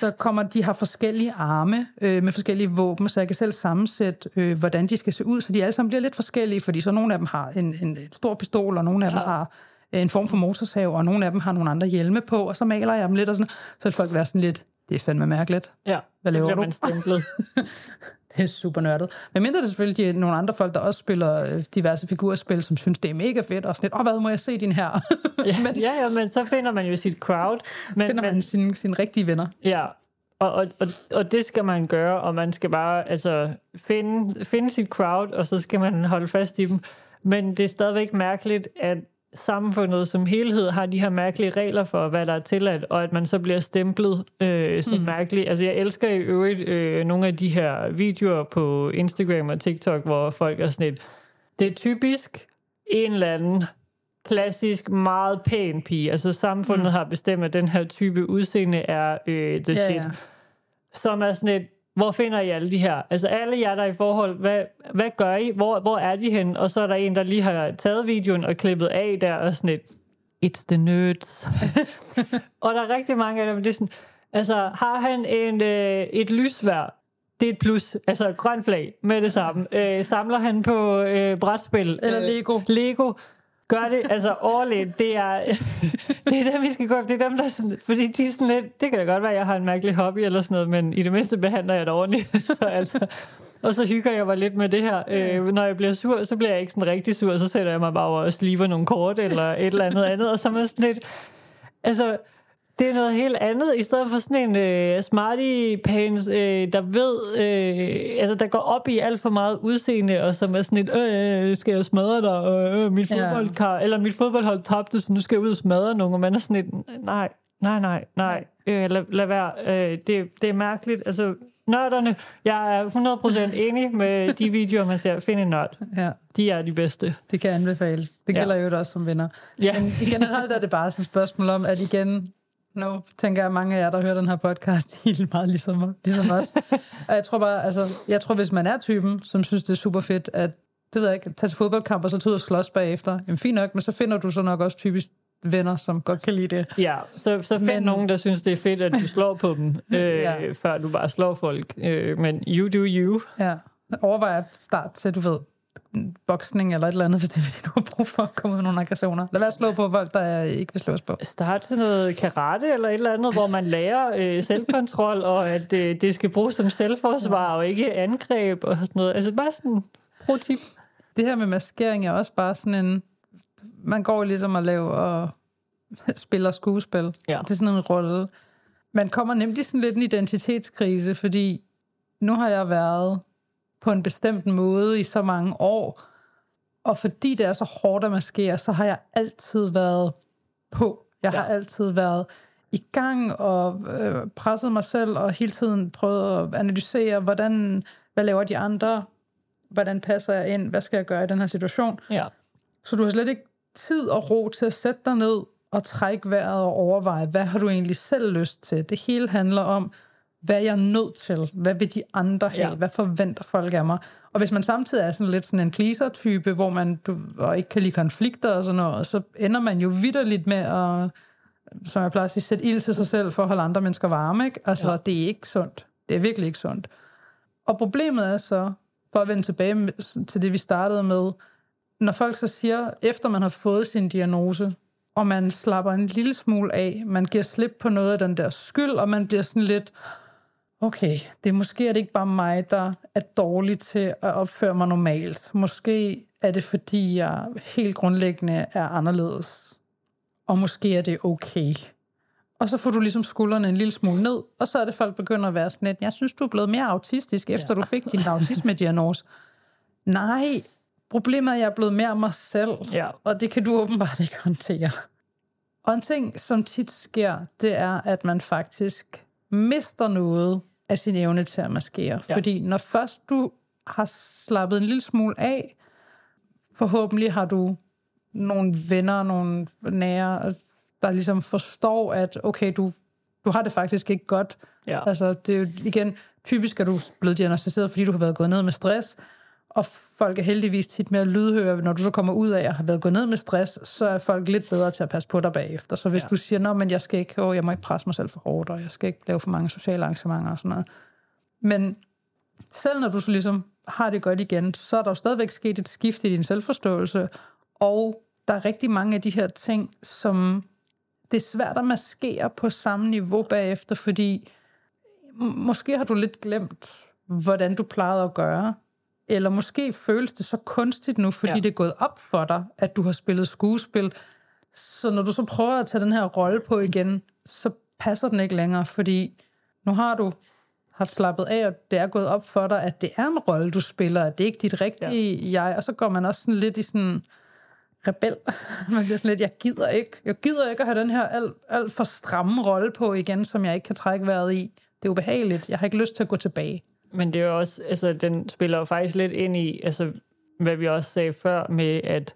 så kommer de har forskellige arme øh, med forskellige våben, så jeg kan selv sammensætte, øh, hvordan de skal se ud, så de alle sammen bliver lidt forskellige, fordi så nogle af dem har en, en, en stor pistol, og nogle af ja. dem har en form for motorsav, og nogle af dem har nogle andre hjelme på, og så maler jeg dem lidt, og sådan, så vil folk være sådan lidt, det er fandme mærkeligt. Ja, Hvad så laver bliver du? man stemplet. Det er super nørdet. Men mindre det selvfølgelig de er nogle andre folk, der også spiller øh, diverse figurspil, som synes, det er mega fedt, og sådan lidt, åh, hvad må jeg se din her? ja, men, ja, ja, men så finder man jo sit crowd. Men, finder man men, sine, sine rigtige venner. Ja, og, og, og, og det skal man gøre, og man skal bare altså, finde, finde sit crowd, og så skal man holde fast i dem. Men det er stadigvæk mærkeligt, at samfundet som helhed har de her mærkelige regler for, hvad der er tilladt, og at man så bliver stemplet øh, som mm. mærkelig. Altså jeg elsker i øvrigt øh, nogle af de her videoer på Instagram og TikTok, hvor folk er sådan et, det er typisk en eller anden klassisk, meget pæn pige. Altså samfundet mm. har bestemt, at den her type udseende er øh, the Ja, shit. ja. Som er sådan et, hvor finder I alle de her? Altså alle jer, der er i forhold, hvad, hvad gør I? Hvor, hvor er de hen? Og så er der en, der lige har taget videoen og klippet af der, og sådan et, it's the nerds. og der er rigtig mange af dem, det er sådan, altså har han en, øh, et lysvær, det er et plus, altså grøn flag med det samme. Øh, samler han på øh, brætspil? Eller øh, Lego. Lego. Gør det, altså overledt, det er, det er dem, vi skal gå efter. Det er dem, der er sådan, fordi de er sådan lidt, det kan da godt være, at jeg har en mærkelig hobby eller sådan noget, men i det mindste behandler jeg det ordentligt. så altså, og så hygger jeg mig lidt med det her. Øh, når jeg bliver sur, så bliver jeg ikke sådan rigtig sur, så sætter jeg mig bare over og sliver nogle kort eller et eller andet andet, og så er man sådan lidt, altså, det er noget helt andet, i stedet for sådan en øh, smarty pants, øh, der ved, øh, altså der går op i alt for meget udseende, og som er sådan et, øh, skal jeg smadre dig, og øh, mit Ja. fodboldkar, eller mit fodboldhold tabte, så nu skal jeg ud og smadre nogen, og man er sådan et, nej, nej, nej, nej, øh, lad, lad være, øh, det, det er mærkeligt, altså nørderne, jeg er 100% enig med de videoer, man ser, find en nørd, Ja, de er de bedste. det kan anbefales. Det Ja. gælder jo også som venner. Ja. Men i generelt er det bare sådan et spørgsmål om, at igen, nu tænker jeg, mange af jer, der hører den her podcast, er meget ligesom, ligesom os. og jeg tror bare, altså, jeg tror, hvis man er typen, som synes, det er super fedt, at det ved jeg ikke, tage til fodboldkamp og så tage ud og slås bagefter. Jamen fint nok, men så finder du så nok også typisk venner, som godt kan lide det. Ja, så, så find Men- nogen, der synes, det er fedt, at du slår på dem, øh, Ja. før du bare slår folk. Øh, men you do you. Ja. Overvej at starte til, du ved, boksning eller et eller andet, hvis det er, fordi du har brug for at komme ud med nogle aggressioner. Lad være at slå på folk, der ikke vil slås på. Start til noget karate eller et eller andet, hvor man lærer øh, selvkontrol, og at øh, det skal bruges som selvforsvar og ikke angreb og sådan noget. Altså bare sådan pro tip. Det her med maskering er også bare sådan en... Man går ligesom og laver og spiller skuespil. Ja. Det er sådan en rolle. Man kommer nemlig sådan lidt en identitetskrise, fordi nu har jeg været på en bestemt måde i så mange år, og fordi det er så hårdt at maskere, så har jeg altid været på. Jeg har Ja. altid været i gang og øh, presset mig selv og hele tiden prøvet at analysere, hvordan, hvad laver de andre, hvordan passer jeg ind, hvad skal jeg gøre i den her situation. Ja. Så du har slet ikke tid og ro til at sætte dig ned og trække vejret og overveje, hvad har du egentlig selv lyst til. Det hele handler om, hvad er jeg nødt til? Hvad vil de andre have? Ja. Hvad forventer folk af mig? Og hvis man samtidig er sådan lidt sådan en pleaser-type, hvor man du, og ikke kan lide konflikter og sådan noget, så ender man jo vidderligt med at, som jeg plejer at sige, sætte ild til sig selv for at holde andre mennesker varme. Ikke? Altså, Ja. det er ikke sundt. Det er virkelig ikke sundt. Og problemet er så, for at vende tilbage til det, vi startede med, når folk så siger, efter man har fået sin diagnose, og man slapper en lille smule af, man giver slip på noget af den der skyld, og man bliver sådan lidt, okay, det er måske er det ikke bare mig, der er dårlig til at opføre mig normalt. Måske er det, fordi jeg helt grundlæggende er anderledes. Og måske er det okay. Og så får du ligesom skuldrene en lille smule ned, og så er det, folk begynder at være sådan lidt, jeg synes, du er blevet mere autistisk, efter ja. du fik din autisme-diagnose. Nej, problemet er, at jeg er blevet mere mig selv, Ja. og det kan du åbenbart ikke håndtere. Og en ting, som tit sker, det er, at man faktisk mister noget af sin evne til at maskere. Ja. Fordi når først du har slappet en lille smule af, forhåbentlig har du nogle venner, nogle nære, der ligesom forstår, at okay, du, du har det faktisk ikke godt. Ja. Altså, det er jo igen, typisk er du blevet diagnostiseret, fordi du har været gået ned med stress, og folk er heldigvis tit mere lydhøre. Når du så kommer ud af at have været gået ned med stress, så er folk lidt bedre til at passe på dig bagefter. Så hvis Ja. du siger, Nå, men jeg skal ikke, åh, jeg må ikke presse mig selv for hårdt, og jeg skal ikke lave for mange sociale arrangementer og sådan noget. Men selv når du så ligesom har det godt igen, så er der jo stadigvæk sket et skift i din selvforståelse, og der er rigtig mange af de her ting, som det er svært at maskere på samme niveau bagefter, fordi måske har du lidt glemt, hvordan du plejede at gøre, eller måske føles det så kunstigt nu, fordi Ja. det er gået op for dig, at du har spillet skuespil. Så når du så prøver at tage den her rolle på igen, så passer den ikke længere, fordi nu har du haft slappet af, og det er gået op for dig, at det er en rolle, du spiller, at det er ikke dit rigtige ja. jeg, og så går man også sådan lidt i sådan rebel. Man bliver sådan lidt, jeg gider ikke, jeg gider ikke at have den her alt, alt for stramme rolle på igen, som jeg ikke kan trække vejret i. Det er ubehageligt. Jeg har ikke lyst til at gå tilbage. Men det er jo også, altså den spiller jo faktisk lidt ind i, altså hvad vi også sagde før med, at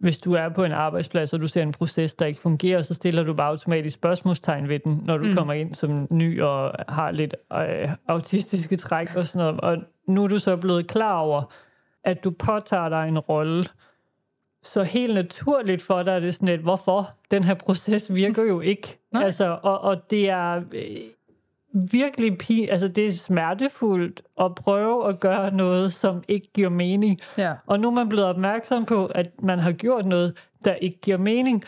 hvis du er på en arbejdsplads, og du ser en proces, der ikke fungerer, så stiller du bare automatisk spørgsmålstegn ved den, når du mm. kommer ind som ny og har lidt øh, autistiske træk og sådan noget. Og nu er du så blevet klar over, at du påtager dig en rolle, så helt naturligt for dig er det sådan lidt, hvorfor? Den her proces virker jo ikke. Nej. altså, og, og det er øh, virkelig pi- altså det er smertefuldt at prøve at gøre noget, som ikke giver mening. Ja. Og nu er man blevet opmærksom på, at man har gjort noget, der ikke giver mening.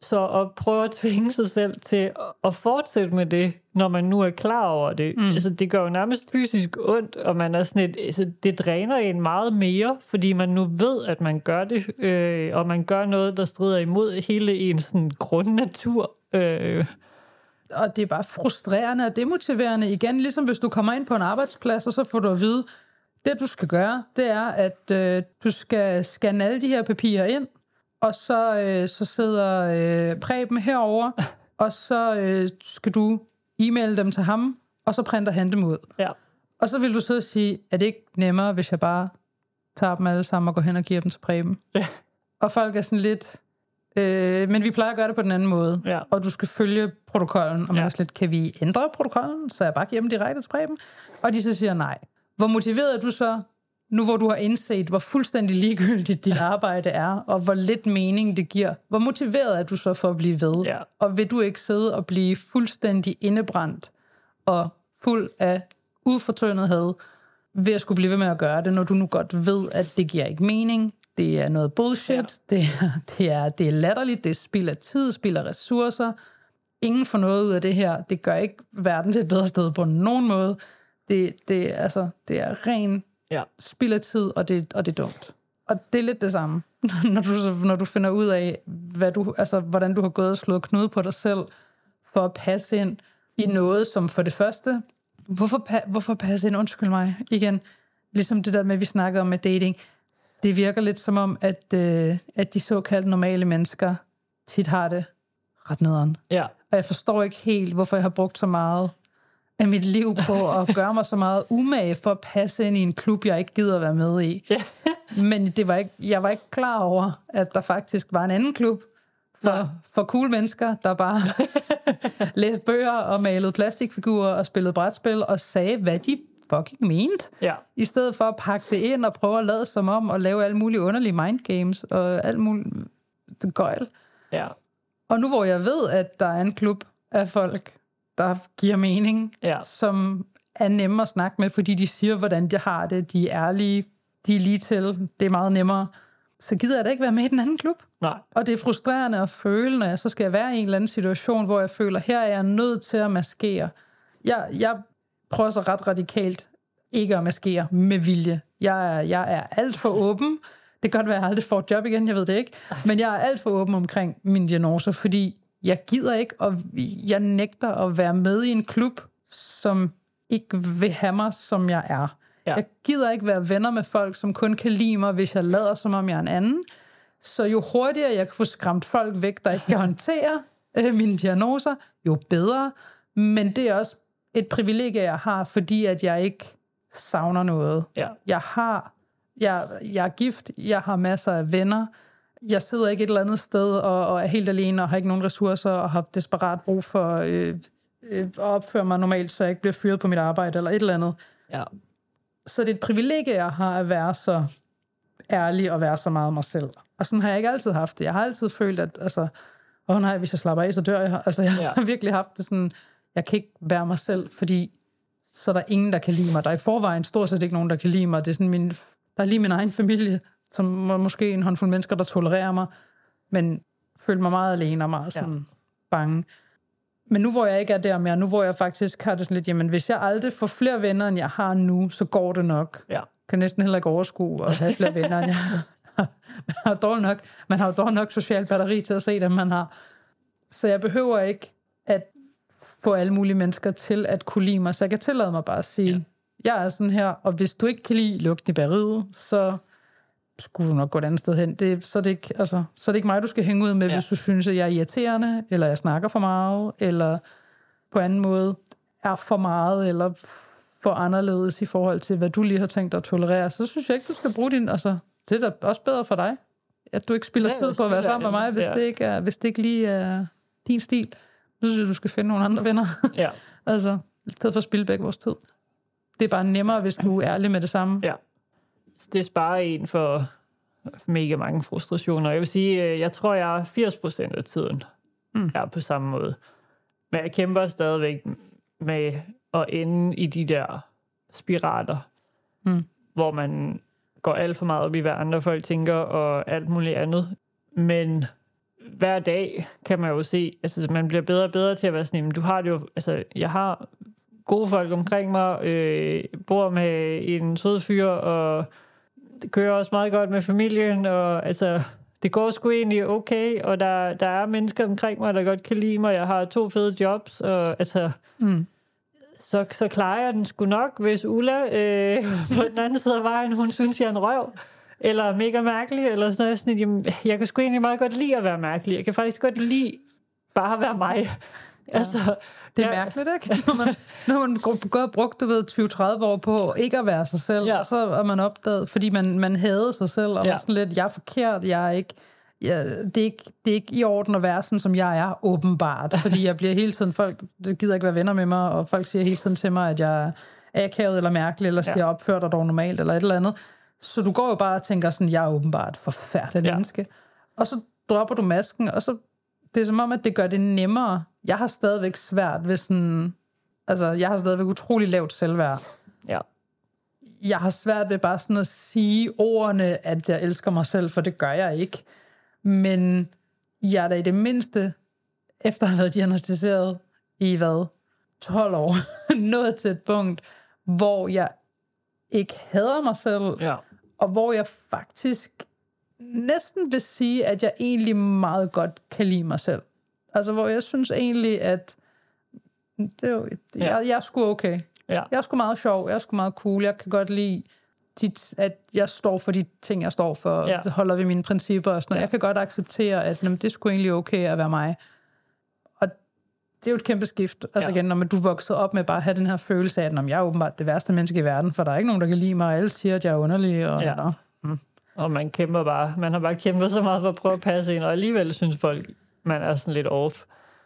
Så at prøve at tvinge sig selv til at- fortsætte med det, når man nu er klar over det, mm. altså det gør jo nærmest fysisk ondt, og man er sådan et, altså det dræner en meget mere, fordi man nu ved, at man gør det, øh, og man gør noget, der strider imod hele ens sådan, grundnatur. Øh, Og det er bare frustrerende og demotiverende. Igen, ligesom hvis du kommer ind på en arbejdsplads, og så får du at vide, det du skal gøre, det er, at øh, du skal scanne alle de her papirer ind, og så, øh, så sidder øh, Preben herover, og så øh, skal du e-maile dem til ham, og så printer han dem ud. ja. Og så vil du så sige, er det ikke nemmere, hvis jeg bare tager dem alle sammen og går hen og giver dem til Preben? Ja. Og folk er sådan lidt, øh, men vi plejer at gøre det på den anden måde. Ja. Og du skal følge protokollen. Og man Ja. lidt, kan vi ændre protokollen, så jeg bare giver dem direkte til Preben? Og de så siger nej. Hvor motiveret er du så, nu hvor du har indset, hvor fuldstændig ligegyldigt dit arbejde er, og hvor lidt mening det giver? Hvor motiveret er du så for at blive ved? Ja. Og vil du ikke sidde og blive fuldstændig indebrændt og fuld af ufortønet had ved at skulle blive ved med at gøre det, når du nu godt ved, at det giver ikke mening, det er noget bullshit, Ja. det, er, det, er, det er latterligt, det er spild af tid, spild af ressourcer, ingen får noget ud af det her, det gør ikke verden til et bedre sted på nogen måde, det, det, altså, det er ren Ja. spild af tid, og det, og det er dumt. Og det er lidt det samme, når du, når du finder ud af, hvad du, altså, hvordan du har gået og slået knude på dig selv, for at passe ind i noget, som for det første, hvorfor, pa- hvorfor passe ind, undskyld mig, igen, ligesom det der med, vi snakkede om med dating, det virker lidt som om, at, øh, at de såkaldt normale mennesker tit har det ret nederen. Ja. Og jeg forstår ikke helt, hvorfor jeg har brugt så meget af mit liv på at gøre mig så meget umage for at passe ind i en klub, jeg ikke gider være med i. Ja. Men det var ikke, jeg var ikke klar over, at der faktisk var en anden klub for, Nej. for cool mennesker, der bare læste bøger og malede plastikfigurer og spillede brætspil og sagde, hvad de fucking mente. Ja. I stedet for at pakke det ind og prøve at lade som om og lave alle mulige underlige mindgames og alt muligt gøjl. Ja. Og nu hvor jeg ved, at der er en klub af folk, der giver mening, Ja. som er nemme at snakke med, fordi de siger, hvordan de har det, de er ærlige, de er lige til, det er meget nemmere, så gider jeg da ikke være med i den anden klub. Nej. Og det er frustrerende at føle, når jeg så skal være i en eller anden situation, hvor jeg føler, her er jeg nødt til at maskere. Jeg, jeg prøver så ret radikalt ikke at maskere med vilje. Jeg er, jeg er alt for åben. Det kan godt være, at jeg aldrig får et job igen, jeg ved det ikke. Men jeg er alt for åben omkring mine diagnoser, fordi jeg gider ikke, og jeg nægter at være med i en klub, som ikke vil have mig, som jeg er. Ja. Jeg gider ikke være venner med folk, som kun kan lide mig, hvis jeg lader, som om jeg er en anden. Så jo hurtigere jeg kan få skræmt folk væk, der ikke kan håndtere øh, mine diagnoser, jo bedre. Men det er også et privilegie, jeg har, fordi at jeg ikke savner noget. Ja. Jeg har, jeg, jeg er gift, jeg har masser af venner, jeg sidder ikke et eller andet sted og, og er helt alene og har ikke nogen ressourcer og har desperat brug for øh, øh, at opføre mig normalt, så jeg ikke bliver fyret på mit arbejde eller et eller andet. Ja. Så det er et privilegie, jeg har at være så ærlig og være så meget mig selv. Og sådan har jeg ikke altid haft det. Jeg har altid følt, at altså, åh nej, hvis jeg slapper af, så dør jeg. Altså, jeg Ja. har virkelig haft det sådan, jeg kan ikke være mig selv, fordi så er der ingen, der kan lide mig. Der er i forvejen stort set ikke nogen, der kan lide mig. Det er sådan min, der er lige min egen familie, som må- måske en håndfuld mennesker, der tolererer mig, men føler mig meget alene og meget sådan ja. bange. Men nu hvor jeg ikke er der mere, nu hvor jeg faktisk har det sådan lidt, jamen hvis jeg aldrig får flere venner, end jeg har nu, så går det nok. Ja. Kan næsten heller ikke overskue at have flere venner, end jeg har. Man har dog nok, man har jo dog nok social batteri til at se dem, man har. Så jeg behøver ikke at få alle mulige mennesker til at kunne lide mig, så jeg kan tillade mig bare at sige, ja. jeg er sådan her, og hvis du ikke kan lide lugten i bæreriet, så skulle du nok gå et andet sted hen. Det, så, er det ikke, altså, så er det ikke mig, du skal hænge ud med, Ja. hvis du synes, at jeg er irriterende, eller jeg snakker for meget, eller på anden måde er for meget, eller for anderledes i forhold til, hvad du lige har tænkt dig at tolerere. Så synes jeg ikke, du skal bruge din... Altså, det er da også bedre for dig, at du ikke spilder Ja, tid på at være sammen med mig, hvis, ja. det ikke er, hvis det ikke lige er din stil. Så synes jeg, du skal finde nogle andre venner. Ja. altså, i stedet for at spille begge vores tid. Det er bare nemmere, hvis du er ærlig med det samme. Ja. Så det sparer en for mega mange frustrationer. Jeg vil sige, øh, jeg tror, jeg er 80% af tiden Mm. er på samme måde. Men jeg kæmper stadigvæk med at ende i de der spiraler, Mm. hvor man går alt for meget op i, hvad andre folk tænker og alt muligt andet. Men hver dag kan man jo se, altså man bliver bedre og bedre til at være sådan, "Jamen, du har det jo, altså jeg har gode folk omkring mig, øh, bor med en sød fyr, og det kører også meget godt med familien, og altså, det går sgu egentlig okay, og der, der er mennesker omkring mig, der godt kan lide mig, jeg har to fede jobs, og altså, Mm. så, så klarer jeg den sgu nok, hvis Ulla øh, på den anden side af vejen, hun synes, jeg er en røv, eller er mega mærkelig, eller sådan noget. Sådan, at, jamen, jeg kan sgu egentlig meget godt lide at være mærkelig. Jeg kan faktisk godt lide bare at være mig. Ja. Altså, Det er jeg- mærkeligt, ikke? Når man, når man gået og brugt, du ved, 20-30 år på ikke at være sig selv, Ja. ja. og så er man opdaget, fordi man, man havde sig selv, og Ja. ja. sådan lidt, jeg er forkert, jeg er ikke, jeg, det, er ikke, det er ikke i orden at være sådan, som jeg er, åbenbart. Fordi jeg bliver hele tiden, folk gider ikke være venner med mig, og folk siger hele tiden til mig, at jeg er akavet eller mærkelig, eller siger, Ja. ja. opfører dig dog normalt, eller et eller andet. Så du går jo bare og tænker sådan, jeg er åbenbart forfærdelig Ja. menneske. Og så dropper du masken, og så det er som om, at det gør det nemmere. Jeg har stadigvæk svært ved sådan... Altså, jeg har stadigvæk utrolig lavt selvværd. Ja. Jeg har svært ved bare sådan at sige ordene, at jeg elsker mig selv, for det gør jeg ikke. Men jeg er da i det mindste, efter at have været diagnostiseret i hvad? 12 år, nået til et punkt, hvor jeg ikke hader mig selv, ja. Og hvor jeg faktisk næsten vil sige, at jeg egentlig meget godt kan lide mig selv. Altså, hvor jeg synes egentlig, at det er det, Ja. jeg, jeg er sgu okay. Ja. Jeg er sgu meget sjov, jeg er sgu meget cool, jeg kan godt lide, de, at jeg står for de ting, jeg står for, Ja. holder ved mine principper og sådan noget. Ja. Jeg kan godt acceptere, at jamen, det sgu egentlig okay at være mig. Og det er jo et kæmpe skift. Altså Ja. igen, når man, du vokset op med bare at have den her følelse af, at "Nå, jeg er åbenbart det værste menneske i verden, for der er ikke nogen, der kan lide mig, og alle siger, at jeg er underlig. Og, Ja. Nå. Og man kæmper bare. Man har bare kæmpet så meget for at prøve at passe ind, og alligevel synes folk, man er sådan lidt off.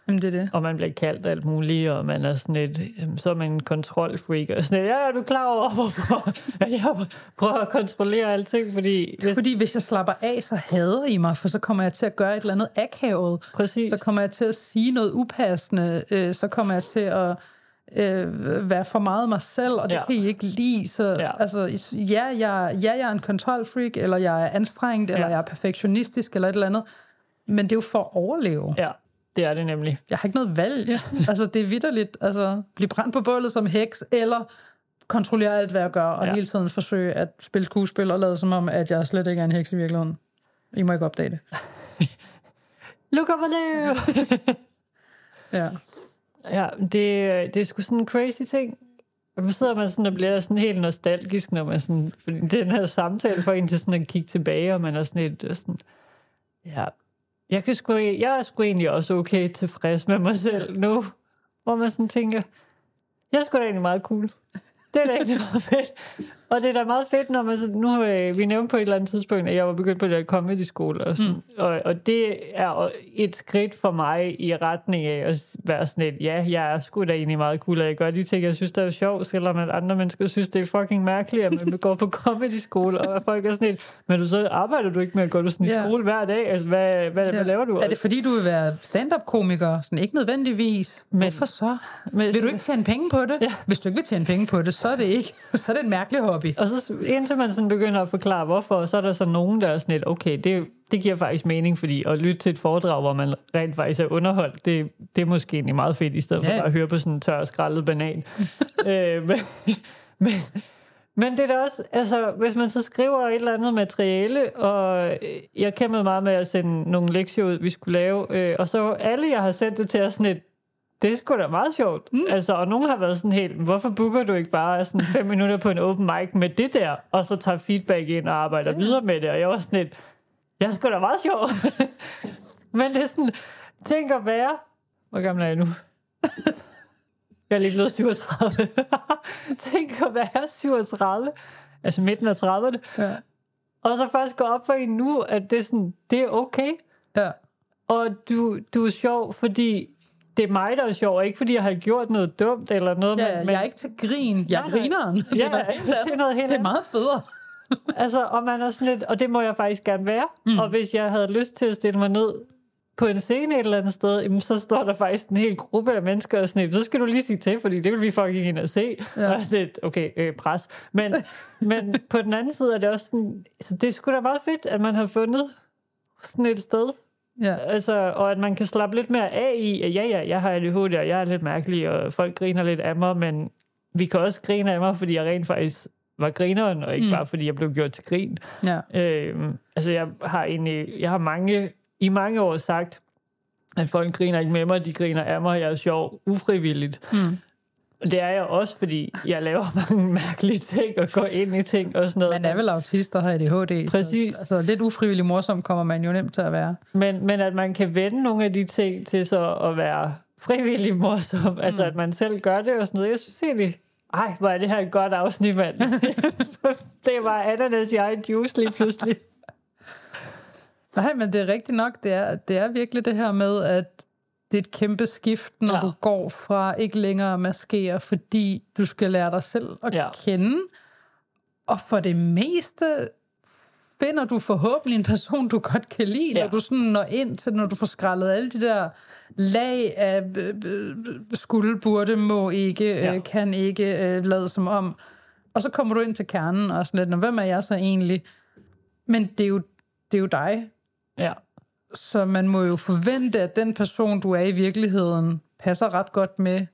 Jamen, det er det. og man bliver kaldt alt muligt, og man er sådan et, så er man en kontrolfreak, og sådan et, ja, er du klar over, hvorfor at jeg prøver at kontrollere alting, fordi... Hvis, Fordi hvis jeg slapper af, så hader I mig, for så kommer jeg til at gøre et eller andet akavet. Præcis. Så kommer jeg til at sige noget upassende. Øh, så kommer jeg til at øh, være for meget mig selv, og det Ja. kan I ikke lide. Så Ja. altså, ja, jeg, ja, jeg er en kontrolfreak, eller jeg er anstrengt, eller Ja. jeg er perfektionistisk, eller et eller andet. Men det er jo for at overleve. Ja, det er det nemlig. Jeg har ikke noget valg. altså, det er vidderligt. Altså, blive brændt på bålet som heks, eller kontrollere alt, hvad jeg gør, og Ja. ja. hele tiden forsøge at spille skuespil og lade som om, at jeg slet ikke er en heks i virkeligheden. I må ikke opdage det. Look over there! Ja. ja, det, det er sgu sådan en crazy ting. Og så sidder man sådan og bliver sådan helt nostalgisk, når man sådan, fordi den her samtale får en til sådan at kigge tilbage, og man er sådan et, sådan, ja, jeg, kan sgu, jeg er sgu egentlig også okay tilfreds med mig selv nu, hvor man sådan tænker, jeg er sgu da egentlig meget cool. Det er da egentlig meget fedt. Og det er da meget fedt, når man så, nu øh, vi nævnte på et eller andet tidspunkt, at jeg var begyndt på det der comedy skole og sådan. Mm. Og, og det er et skridt for mig i retning af at være sådan et, ja, jeg er sgu da egentlig meget cool, og jeg gør de ting, jeg synes, der er sjovt, selvom at andre mennesker synes, det er fucking mærkeligt, at man går på comedy skole, og folk er sådan et, men du så arbejder du ikke med at gå du sådan i Ja. skole hver dag? Altså, hvad, hvad, ja. hvad laver du? Er det fordi, du vil være stand-up-komiker? Sådan ikke nødvendigvis. Men, Hvorfor så? Men- Vil du ikke tjene penge på det? Ja. Hvis du ikke vil tjene penge på det, så er det ikke. Så er det en mærkelig hobby. Og så indtil man sådan begynder at forklare, hvorfor, så er der så nogen, der er sådan lidt, okay, det, det giver faktisk mening, fordi at lytte til et foredrag, hvor man rent faktisk er underholdt, det, det er måske egentlig meget fedt, i stedet for Ja. bare at høre på sådan en tør skrællet banan. øh, men, men, men det er da også, altså, hvis man så skriver et eller andet materiale, og øh, jeg kæmpede meget med at sende nogle lektier ud, vi skulle lave, øh, og så alle, jeg har sendt det til, er sådan et, det er sgu da meget sjovt. Mm. Altså, og nogen har været sådan helt, hvorfor booker du ikke bare sådan fem minutter på en open mic med det der, og så tager feedback ind og arbejder yeah. videre med det. Og jeg var sådan lidt, jeg er sgu da meget sjov. Men det er sådan, tænk at være, hvor gammel er jeg nu? Jeg er lige blevet 37. tænk at være 37, altså midten af 30'erne, Ja. og så først gå op for en nu, at det er, sådan, det er okay. Ja. Og du, du er sjov, fordi det er mig, der er sjov, ikke fordi jeg har gjort noget dumt eller noget. Ja, men, jeg er ikke til grin. Jeg er grineren. Ja, det, er, det er noget helt det er meget federe. Altså, og man er sådan lidt, og det må jeg faktisk gerne være. Mm. Og hvis jeg havde lyst til at stille mig ned på en scene et eller andet sted, jamen, så står der faktisk en hel gruppe af mennesker og sådan lidt, så skal du lige sige til, fordi det vil vi fucking ind og se. Ja. Og er sådan lidt, okay, øh, pres. Men, men på den anden side er det også sådan, så det er sgu da meget fedt, at man har fundet sådan et sted, Ja. Altså, og at man kan slappe lidt mere af i, at ja, ja, jeg har ADHD, og jeg er lidt mærkelig, og folk griner lidt af mig, men vi kan også grine af mig, fordi jeg rent faktisk var grineren, og ikke mm. bare fordi jeg blev gjort til grin. ja. Øhm, altså, jeg har egentlig, jeg har mange, i mange år sagt, at folk griner ikke med mig, de griner af mig, jeg er sjov, ufrivilligt. Mm. Det er jeg også, fordi jeg laver mange mærkelige ting, og går ind i ting og sådan noget. Man er vel autist og har ADHD. Præcis. Så, altså, lidt ufrivillig morsom kommer man jo nemt til at være. Men, men at man kan vende nogle af de ting til så at være frivillig morsom. Mm. Altså, at man selv gør det og sådan noget. Jeg synes egentlig, ej, hvor er det her et godt afsnit, mand. det var ananas i egen juice lige pludselig. Nej, men det er rigtigt nok. Det er, det er virkelig det her med, at det er et kæmpe skift, når Ja. du går fra ikke længere at maskere, fordi du skal lære dig selv at Ja. kende. Og for det meste finder du forhåbentlig en person, du godt kan lide, Ja. når du sådan når ind til, når du får skrællet alle de der lag af øh, øh, skulle, burde, må ikke, Ja. øh, kan ikke, øh, lade som om. Og så kommer du ind til kernen og sådan lidt, "Nå, hvem er jeg så egentlig? Men det er jo, det er jo dig, Ja. Så man må jo forvente, at den person, du er i virkeligheden, passer ret godt med,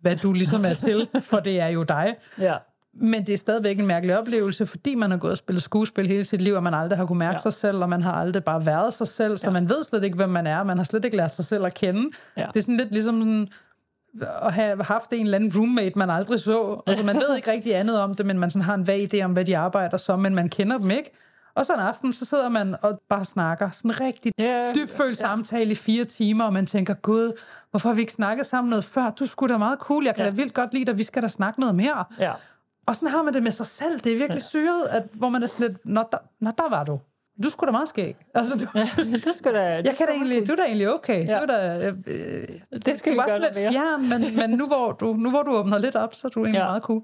hvad du ligesom er til, for det er jo dig. Ja. Men det er stadigvæk en mærkelig oplevelse, fordi man har gået og spillet skuespil hele sit liv, og man aldrig har kunne mærke Ja. sig selv, og man har aldrig bare været sig selv, så Ja. man ved slet ikke, hvem man er, man har slet ikke lært sig selv at kende. Ja. Det er sådan lidt ligesom sådan, at have haft en eller anden roommate, man aldrig så. Altså, man ved ikke rigtig andet om det, men man sådan har en vag idé om, hvad de arbejder som, men man kender dem ikke. Og så en aften, så sidder man og bare snakker. Sådan en rigtig Ja. dybfølt samtale i fire timer, og man tænker, gud, hvorfor har vi ikke snakket sammen noget før? Du skulle da meget cool, jeg kan Ja. da vildt godt lide dig, vi skal da snakke noget mere. Ja. Og sådan har man det med sig selv. Det er virkelig syret, at, hvor man er sådan lidt, nå der, nå, der var du. Du skulle da meget skæg. Altså, du, Ja, du skal da... jeg kan da egentlig, du er da egentlig okay. Ja. Du er da, øh, det skal du vi var gøre lidt mere. fjern, men, men nu, hvor du, nu hvor du åbner lidt op, så er du egentlig Ja. meget cool.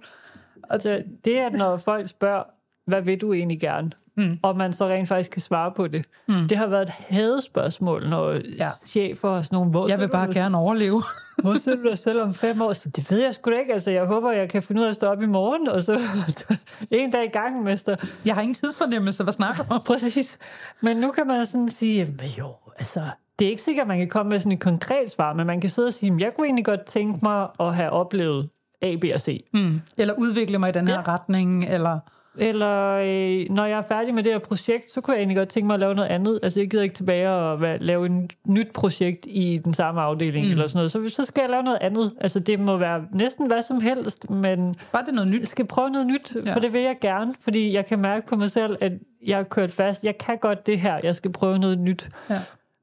Altså, det er, når folk spørger, hvad vil du egentlig gerne? Mm. Og man så rent faktisk kan svare på det. Mm. Det har været et hadespørgsmål, når ja. Chefer og sådan nogle... Hvor Jeg vil bare gerne overleve. Hvor ser du dig selv om fem år? Så det ved jeg sgu da ikke. Altså, jeg håber, jeg kan finde ud af at stå op i morgen, og så en dag i gangen, mester. Jeg har ingen tidsfornemmelse. Hvad snakker om? Præcis. Men nu kan man sådan sige, "Men jo, altså, det er ikke sikkert, at man kan komme med sådan et konkret svar, men man kan sidde og sige, jeg kunne egentlig godt tænke mig at have oplevet A, B og C. Mm. Eller udvikle mig i den her Ja. retning, eller... Eller øh, når jeg er færdig med det her projekt, så kunne jeg egentlig godt tænke mig at lave noget andet. Altså jeg gider ikke tilbage og lave et nyt projekt i den samme afdeling mm. eller sådan noget. Så, så skal jeg lave noget andet. Altså det må være næsten hvad som helst, men Bare det er noget nyt. jeg skal prøve noget nyt, ja. For det vil jeg gerne. Fordi jeg kan mærke på mig selv, at jeg har kørt fast. Jeg kan godt det her. Jeg skal prøve noget nyt. Ja.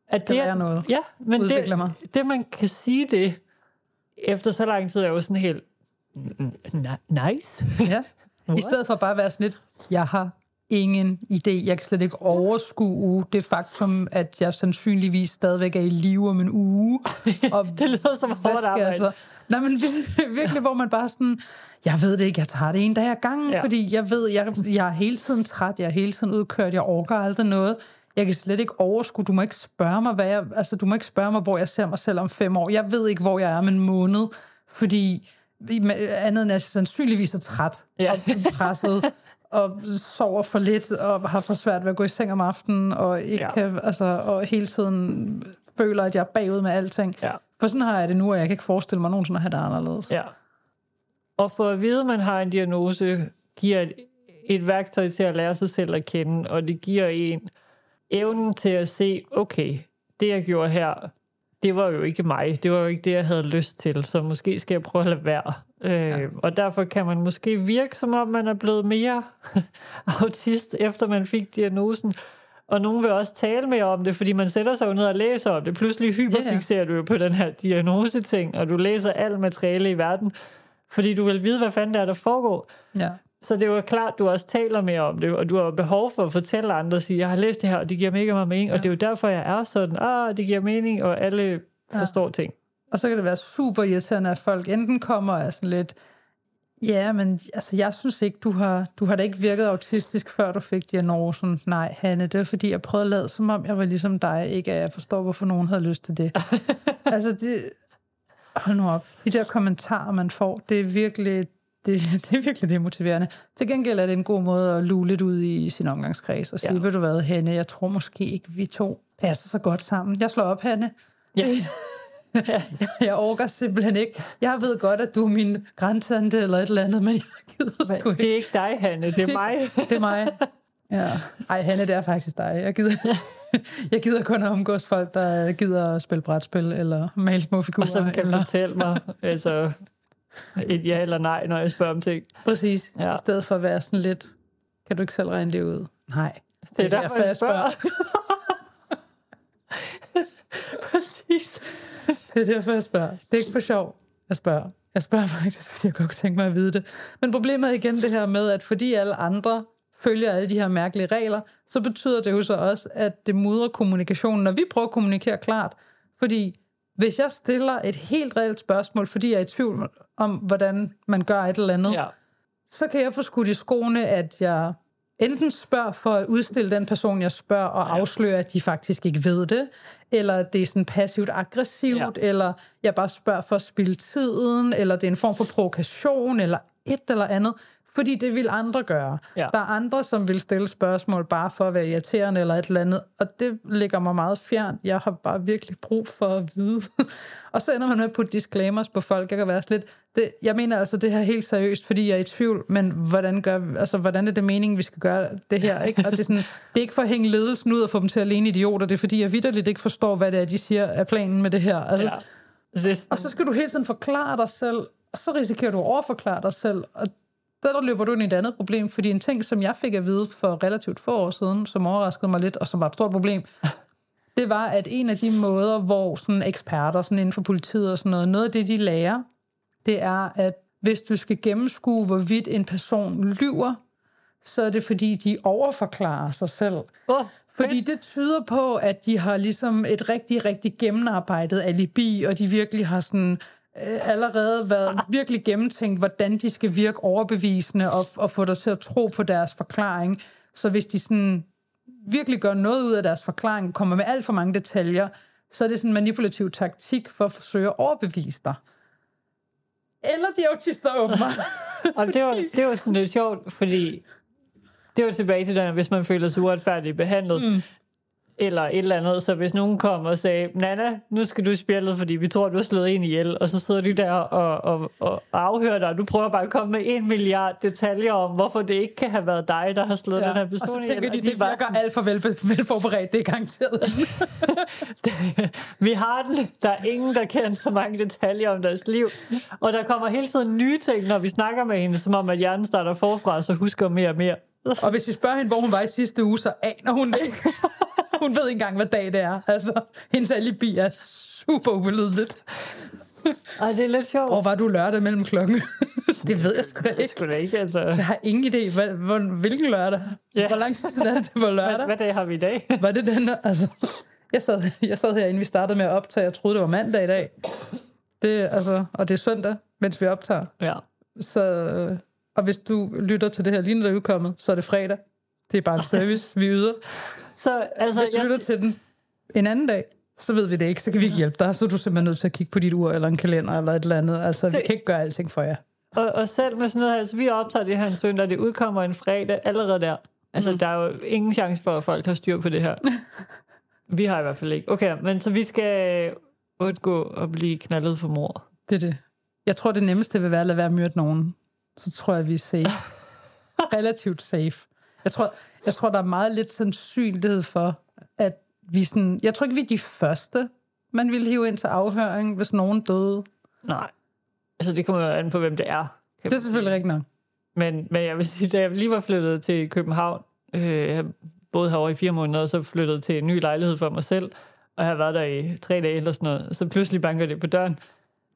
At Skal lære noget. Ja, men det, mig. det man kan sige det, efter så lang tid, er jo sådan helt "N- nice. Ja. I stedet for bare at være sådan lidt, jeg har ingen idé. Jeg kan slet ikke overskue det faktum, at jeg sandsynligvis stadigvæk er i live om en uge. Og Det lyder som hårdt arbejde. så? Nej, men virkelig, hvor man bare sådan, jeg ved det ikke, jeg tager det en dag ad gangen, ja. fordi jeg ved, jeg, jeg er hele tiden træt, jeg er hele tiden udkørt, jeg orker aldrig noget. Jeg kan slet ikke overskue, du må ikke spørge mig, hvad jeg, altså du må ikke spørge mig, hvor jeg ser mig selv om fem år. Jeg ved ikke, hvor jeg er om en måned, fordi andet end at jeg sandsynligvis er træt Ja. og presset, og sover for lidt, og har for svært ved at gå i seng om aftenen, og, ikke Ja. kan, altså, og hele tiden føler, at jeg er bagud med alting. Ja. For sådan har jeg det nu, og jeg kan ikke forestille mig nogensinde at have det anderledes. Ja. Og for at vide, at man har en diagnose, giver et, et værktøj til at lære sig selv at kende, og det giver en evnen til at se, okay, det jeg gjorde her, det var jo ikke mig. Det var jo ikke det, jeg havde lyst til, så måske skal jeg prøve at lade være. Øh, ja. Og derfor kan man måske virke, som om man er blevet mere autist, efter man fik diagnosen. Og nogen vil også tale mere om det, fordi man sætter sig jo ned og læser om det. Pludselig hyperfixerer du jo på den her diagnoseting, og du læser alt materiale i verden, fordi du vil vide, hvad fanden det er, der foregår. Ja. Så det jo klart, du også taler mere om det, og du har behov for at fortælle andre og sige, jeg har læst det her, og det giver mega meget mening, ja. og det er jo derfor, jeg er sådan, ah, det giver mening, og alle forstår ting. Og så kan det være super irriterende, at folk enten kommer og er sådan lidt, ja, men altså, jeg synes ikke, du har, du har da ikke virket autistisk, før du fik diagnosen. Nej, Hanne, det er fordi, jeg prøvede at lade, som om jeg var ligesom dig, ikke at jeg forstår, hvorfor nogen havde lyst til det. altså, det, hold nu op. De der kommentarer, man får, det er virkelig, det, det er virkelig demotiverende. Til gengæld er det en god måde at lue lidt ud i sin omgangskreds og sige, Ja. ja. ved du hvad, Hanne, jeg tror måske ikke, vi to passer så godt sammen. Jeg slår op, Hanne. Ja. jeg orker simpelthen ikke. Jeg ved godt, at du er min græntante eller et eller andet, men jeg gider sgu Men ikke. det er ikke dig, Hanne, det er Det- mig. Det er mig. Ja. Ej, Hanne, det er faktisk dig. Jeg gider, jeg gider kun at omgås folk, der gider at spille brætspil eller male små figurer. Og som kan eller... fortælle mig altså, et ja eller nej, når jeg spørger om ting. Præcis. Ja. I stedet for at være sådan lidt, kan du ikke selv regne det ud? Nej. Det er derfor, jeg spørger. Præcis. Det er derfor, jeg spørger. Det er ikke for sjov, jeg spørger. Jeg spørger faktisk, fordi jeg godt kunne tænke mig at vide det. Men problemet er igen det her med, at fordi alle andre følger alle de her mærkelige regler, så betyder det jo så også, at det mudrer kommunikationen, når vi prøver at kommunikere klart. Fordi hvis jeg stiller et helt reelt spørgsmål, fordi jeg er i tvivl om, hvordan man gør et eller andet, Ja. så kan jeg få skudt i skoene, at jeg enten spørger for at udstille den person, jeg spørger, og afsløre, at de faktisk ikke ved det, eller det er sådan passivt aggressivt, ja. eller jeg bare spørger for at spille tiden, eller det er en form for provokation, eller et eller andet, fordi det vil andre gøre. Ja. Der er andre, som vil stille spørgsmål bare for at være irriterende eller et eller andet, og det ligger mig meget fjernt. Jeg har bare virkelig brug for at vide. og så ender man med at putte disclaimers på folk. Jeg kan være lidt, det, jeg mener altså det her helt seriøst, fordi jeg er i tvivl, men hvordan, gør, altså, hvordan er det meningen, vi skal gøre det her? Ikke? Og det, er sådan, det er ikke for at hænge ledelsen ud og få dem til at alene idioter, det er fordi, jeg vidderligt ikke forstår, hvad det er, de siger er planen med det her. Altså, ja. Det, og så skal du hele tiden forklare dig selv, og så risikerer du at overforklare dig selv, og der, der løber du ind i et andet problem, fordi en ting, som jeg fik at vide for relativt få år siden, som overraskede mig lidt, og som var et stort problem, det var, at en af de måder, hvor sådan eksperter sådan inden for politiet og sådan noget, noget af det, de lærer, det er, at hvis du skal gennemskue, hvorvidt en person lyver, så er det fordi, de overforklarer sig selv. Oh, Fordi det tyder på, at de har ligesom et rigtig, rigtig gennemarbejdet alibi, og de virkelig har sådan allerede været virkelig gennemtænkt, hvordan de skal virke overbevisende og, og få dig til at tro på deres forklaring. Så hvis de sådan virkelig gør noget ud af deres forklaring, kommer med alt for mange detaljer, så er det sådan en manipulativ taktik for at forsøge at overbevise dig. Eller de autister åbenbart. Og det var, det var sådan lidt sjovt, fordi det var tilbage til den, hvis man føler sig uretfærdigt behandlet, mm. Eller et eller andet. Så hvis nogen kom og sagde, Nana, nu skal du spjældet, fordi vi tror, du har slået en ihjel, og så sidder de der og, og, og afhører dig, og du prøver bare at komme med en milliard detaljer om, hvorfor det ikke kan have været dig, der har slået ja. den her person og så tænker ihjel. de, det bare virker alt for vel, velforberedt, det er garanteret. vi har den. Der er ingen, der kender så mange detaljer om deres liv. Og der kommer hele tiden nye ting, når vi snakker med hende, som om, at hjernen starter forfra, så husker mere og mere. og hvis vi spørger hende, hvor hun var i sidste uge, så aner hun det ikke. hun ved ikke engang, hvad dag det er. Altså, hendes alibi er super ubelydeligt. Ej, det er lidt sjovt. Hvor var du lørdag mellem klokken? det ved jeg sgu da ikke. skulle da ikke, altså. Jeg har ingen idé. Hvad, hvor, hvilken lørdag? Ja. Hvor lang tid siden er det, det var Hvad, lørdag? hvad dag har vi i dag? Var det den der? Altså, jeg sad, jeg sad herinde, vi startede med at optage. Jeg troede, det var mandag i dag. Det, altså, og det er søndag, mens vi optager. Ja. Så, og hvis du lytter til det her lige når det er udkommet, så er det fredag. Det er bare en service, vi yder. Så altså, Hvis du lytter til den en anden dag, så ved vi det ikke, så kan vi ikke hjælpe dig. Så er du simpelthen nødt til at kigge på dit ur, eller en kalender, eller et eller andet. Altså, vi Så- kan ikke gøre alting for jer. Og, og selv med sådan noget her, altså vi optager det her en søndag, det udkommer en fredag allerede der. Altså, mm. der er jo ingen chance for, at folk har styr på det her. vi har i hvert fald ikke. Okay, men så vi skal undgå at blive knaldet for mor. Det er det. Jeg tror, det nemmeste vil være at lade være at myrde nogen. Så tror jeg, vi er safe. Relativt safe. Jeg tror, jeg tror, der er meget lidt sandsynlighed for, at vi sådan... Jeg tror ikke, vi er de første, man ville hive ind til afhøring, hvis nogen døde. Nej. Altså, det kommer jo an på, hvem det er. Det er selvfølgelig rigtigt nok. Men, men jeg vil sige, da jeg lige var flyttet til København, øh, jeg boede herovre i fire måneder, og så flyttede til en ny lejlighed for mig selv, og jeg har været der i tre dage eller sådan noget, og så pludselig banker det på døren,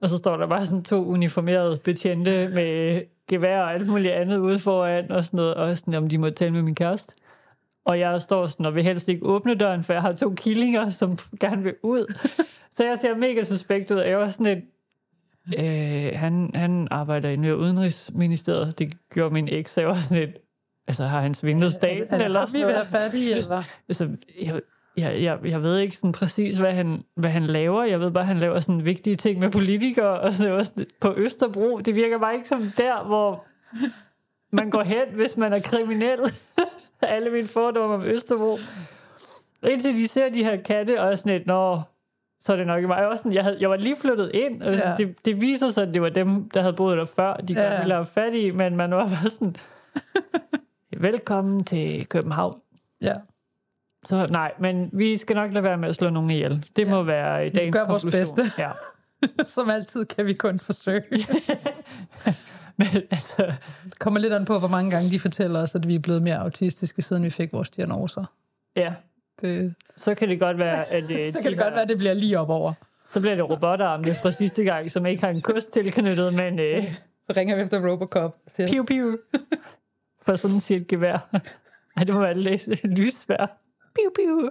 og så står der bare sådan to uniformerede betjente med gevær og alt muligt andet ude foran, og sådan noget, og sådan, om de må tale med min kæreste. Og jeg står sådan, og vil helst ikke åbne døren, for jeg har to killinger, som gerne vil ud. Så jeg ser mega suspekt ud, og jeg var sådan et, Øh, han, han arbejder i Udenrigsministeriet. Det gjorde min eks, så jeg var sådan et... Altså, har han svindlet staten Er eller vi sådan noget? have fat i, eller? Altså, jeg, jeg, jeg, jeg ved ikke sådan præcis, hvad han, hvad han laver. Jeg ved bare, at han laver sådan vigtige ting med politikere. Og sådan, noget på Østerbro. Det virker bare ikke som der, hvor man går hen, hvis man er kriminel. Alle mine fordomme om Østerbro. Indtil de ser de her katte, og er sådan et, nå, så er det nok ikke mig. Jeg var, sådan, jeg, havde, jeg var lige flyttet ind, og ja. Ja. det, det viser sig, at det var dem, der havde boet der før, de gerne Ja. ville have fat i, men man var bare sådan, velkommen til København. Ja. Så nej, men vi skal nok lade være med at slå nogen ihjel. Det ja. må være i dagens gør vores konklusion. bedste. Ja. Som altid kan vi kun forsøge. Men altså, Det kommer lidt an på, hvor mange gange de fortæller os, at vi er blevet mere autistiske, siden vi fik vores diagnoser. ja, Det, så kan det godt være, at øh, så de kan det godt har- være, at det bliver lige op over. så bliver det robotarmene fra sidste gang, som ikke har en kost tilknyttet, men øh, Så ringer vi efter Robocop. Siger, piu piu. For sådan siger et gevær. Ej, det må være læse lysvær. Piu piu.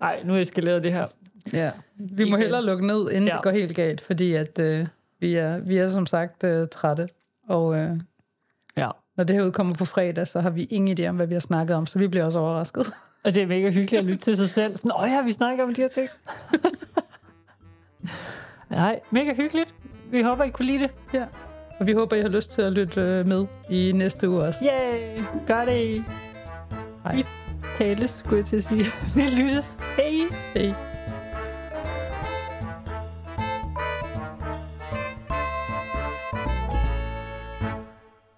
Ej, nu er jeg eskaleret det her. ja. Vi må hellere lukke ned, inden Ja. det går helt galt, fordi at, øh, vi, er, vi er som sagt øh, trætte. Og øh, Ja. når det her udkommer på fredag, så har vi ingen idé om, hvad vi har snakket om, så vi bliver også overrasket. Og det er mega hyggeligt at lytte til sig selv. Sådan, åh ja, vi snakker om de her ting. Nej, mega hyggeligt. Vi håber, I kunne lide det. ja. Og vi håber, I har lyst til at lytte øh, med i næste uge også. Yay! Gør det. Hej. Tales, skulle jeg til at sige. Vi lyttes. Hej! Hej.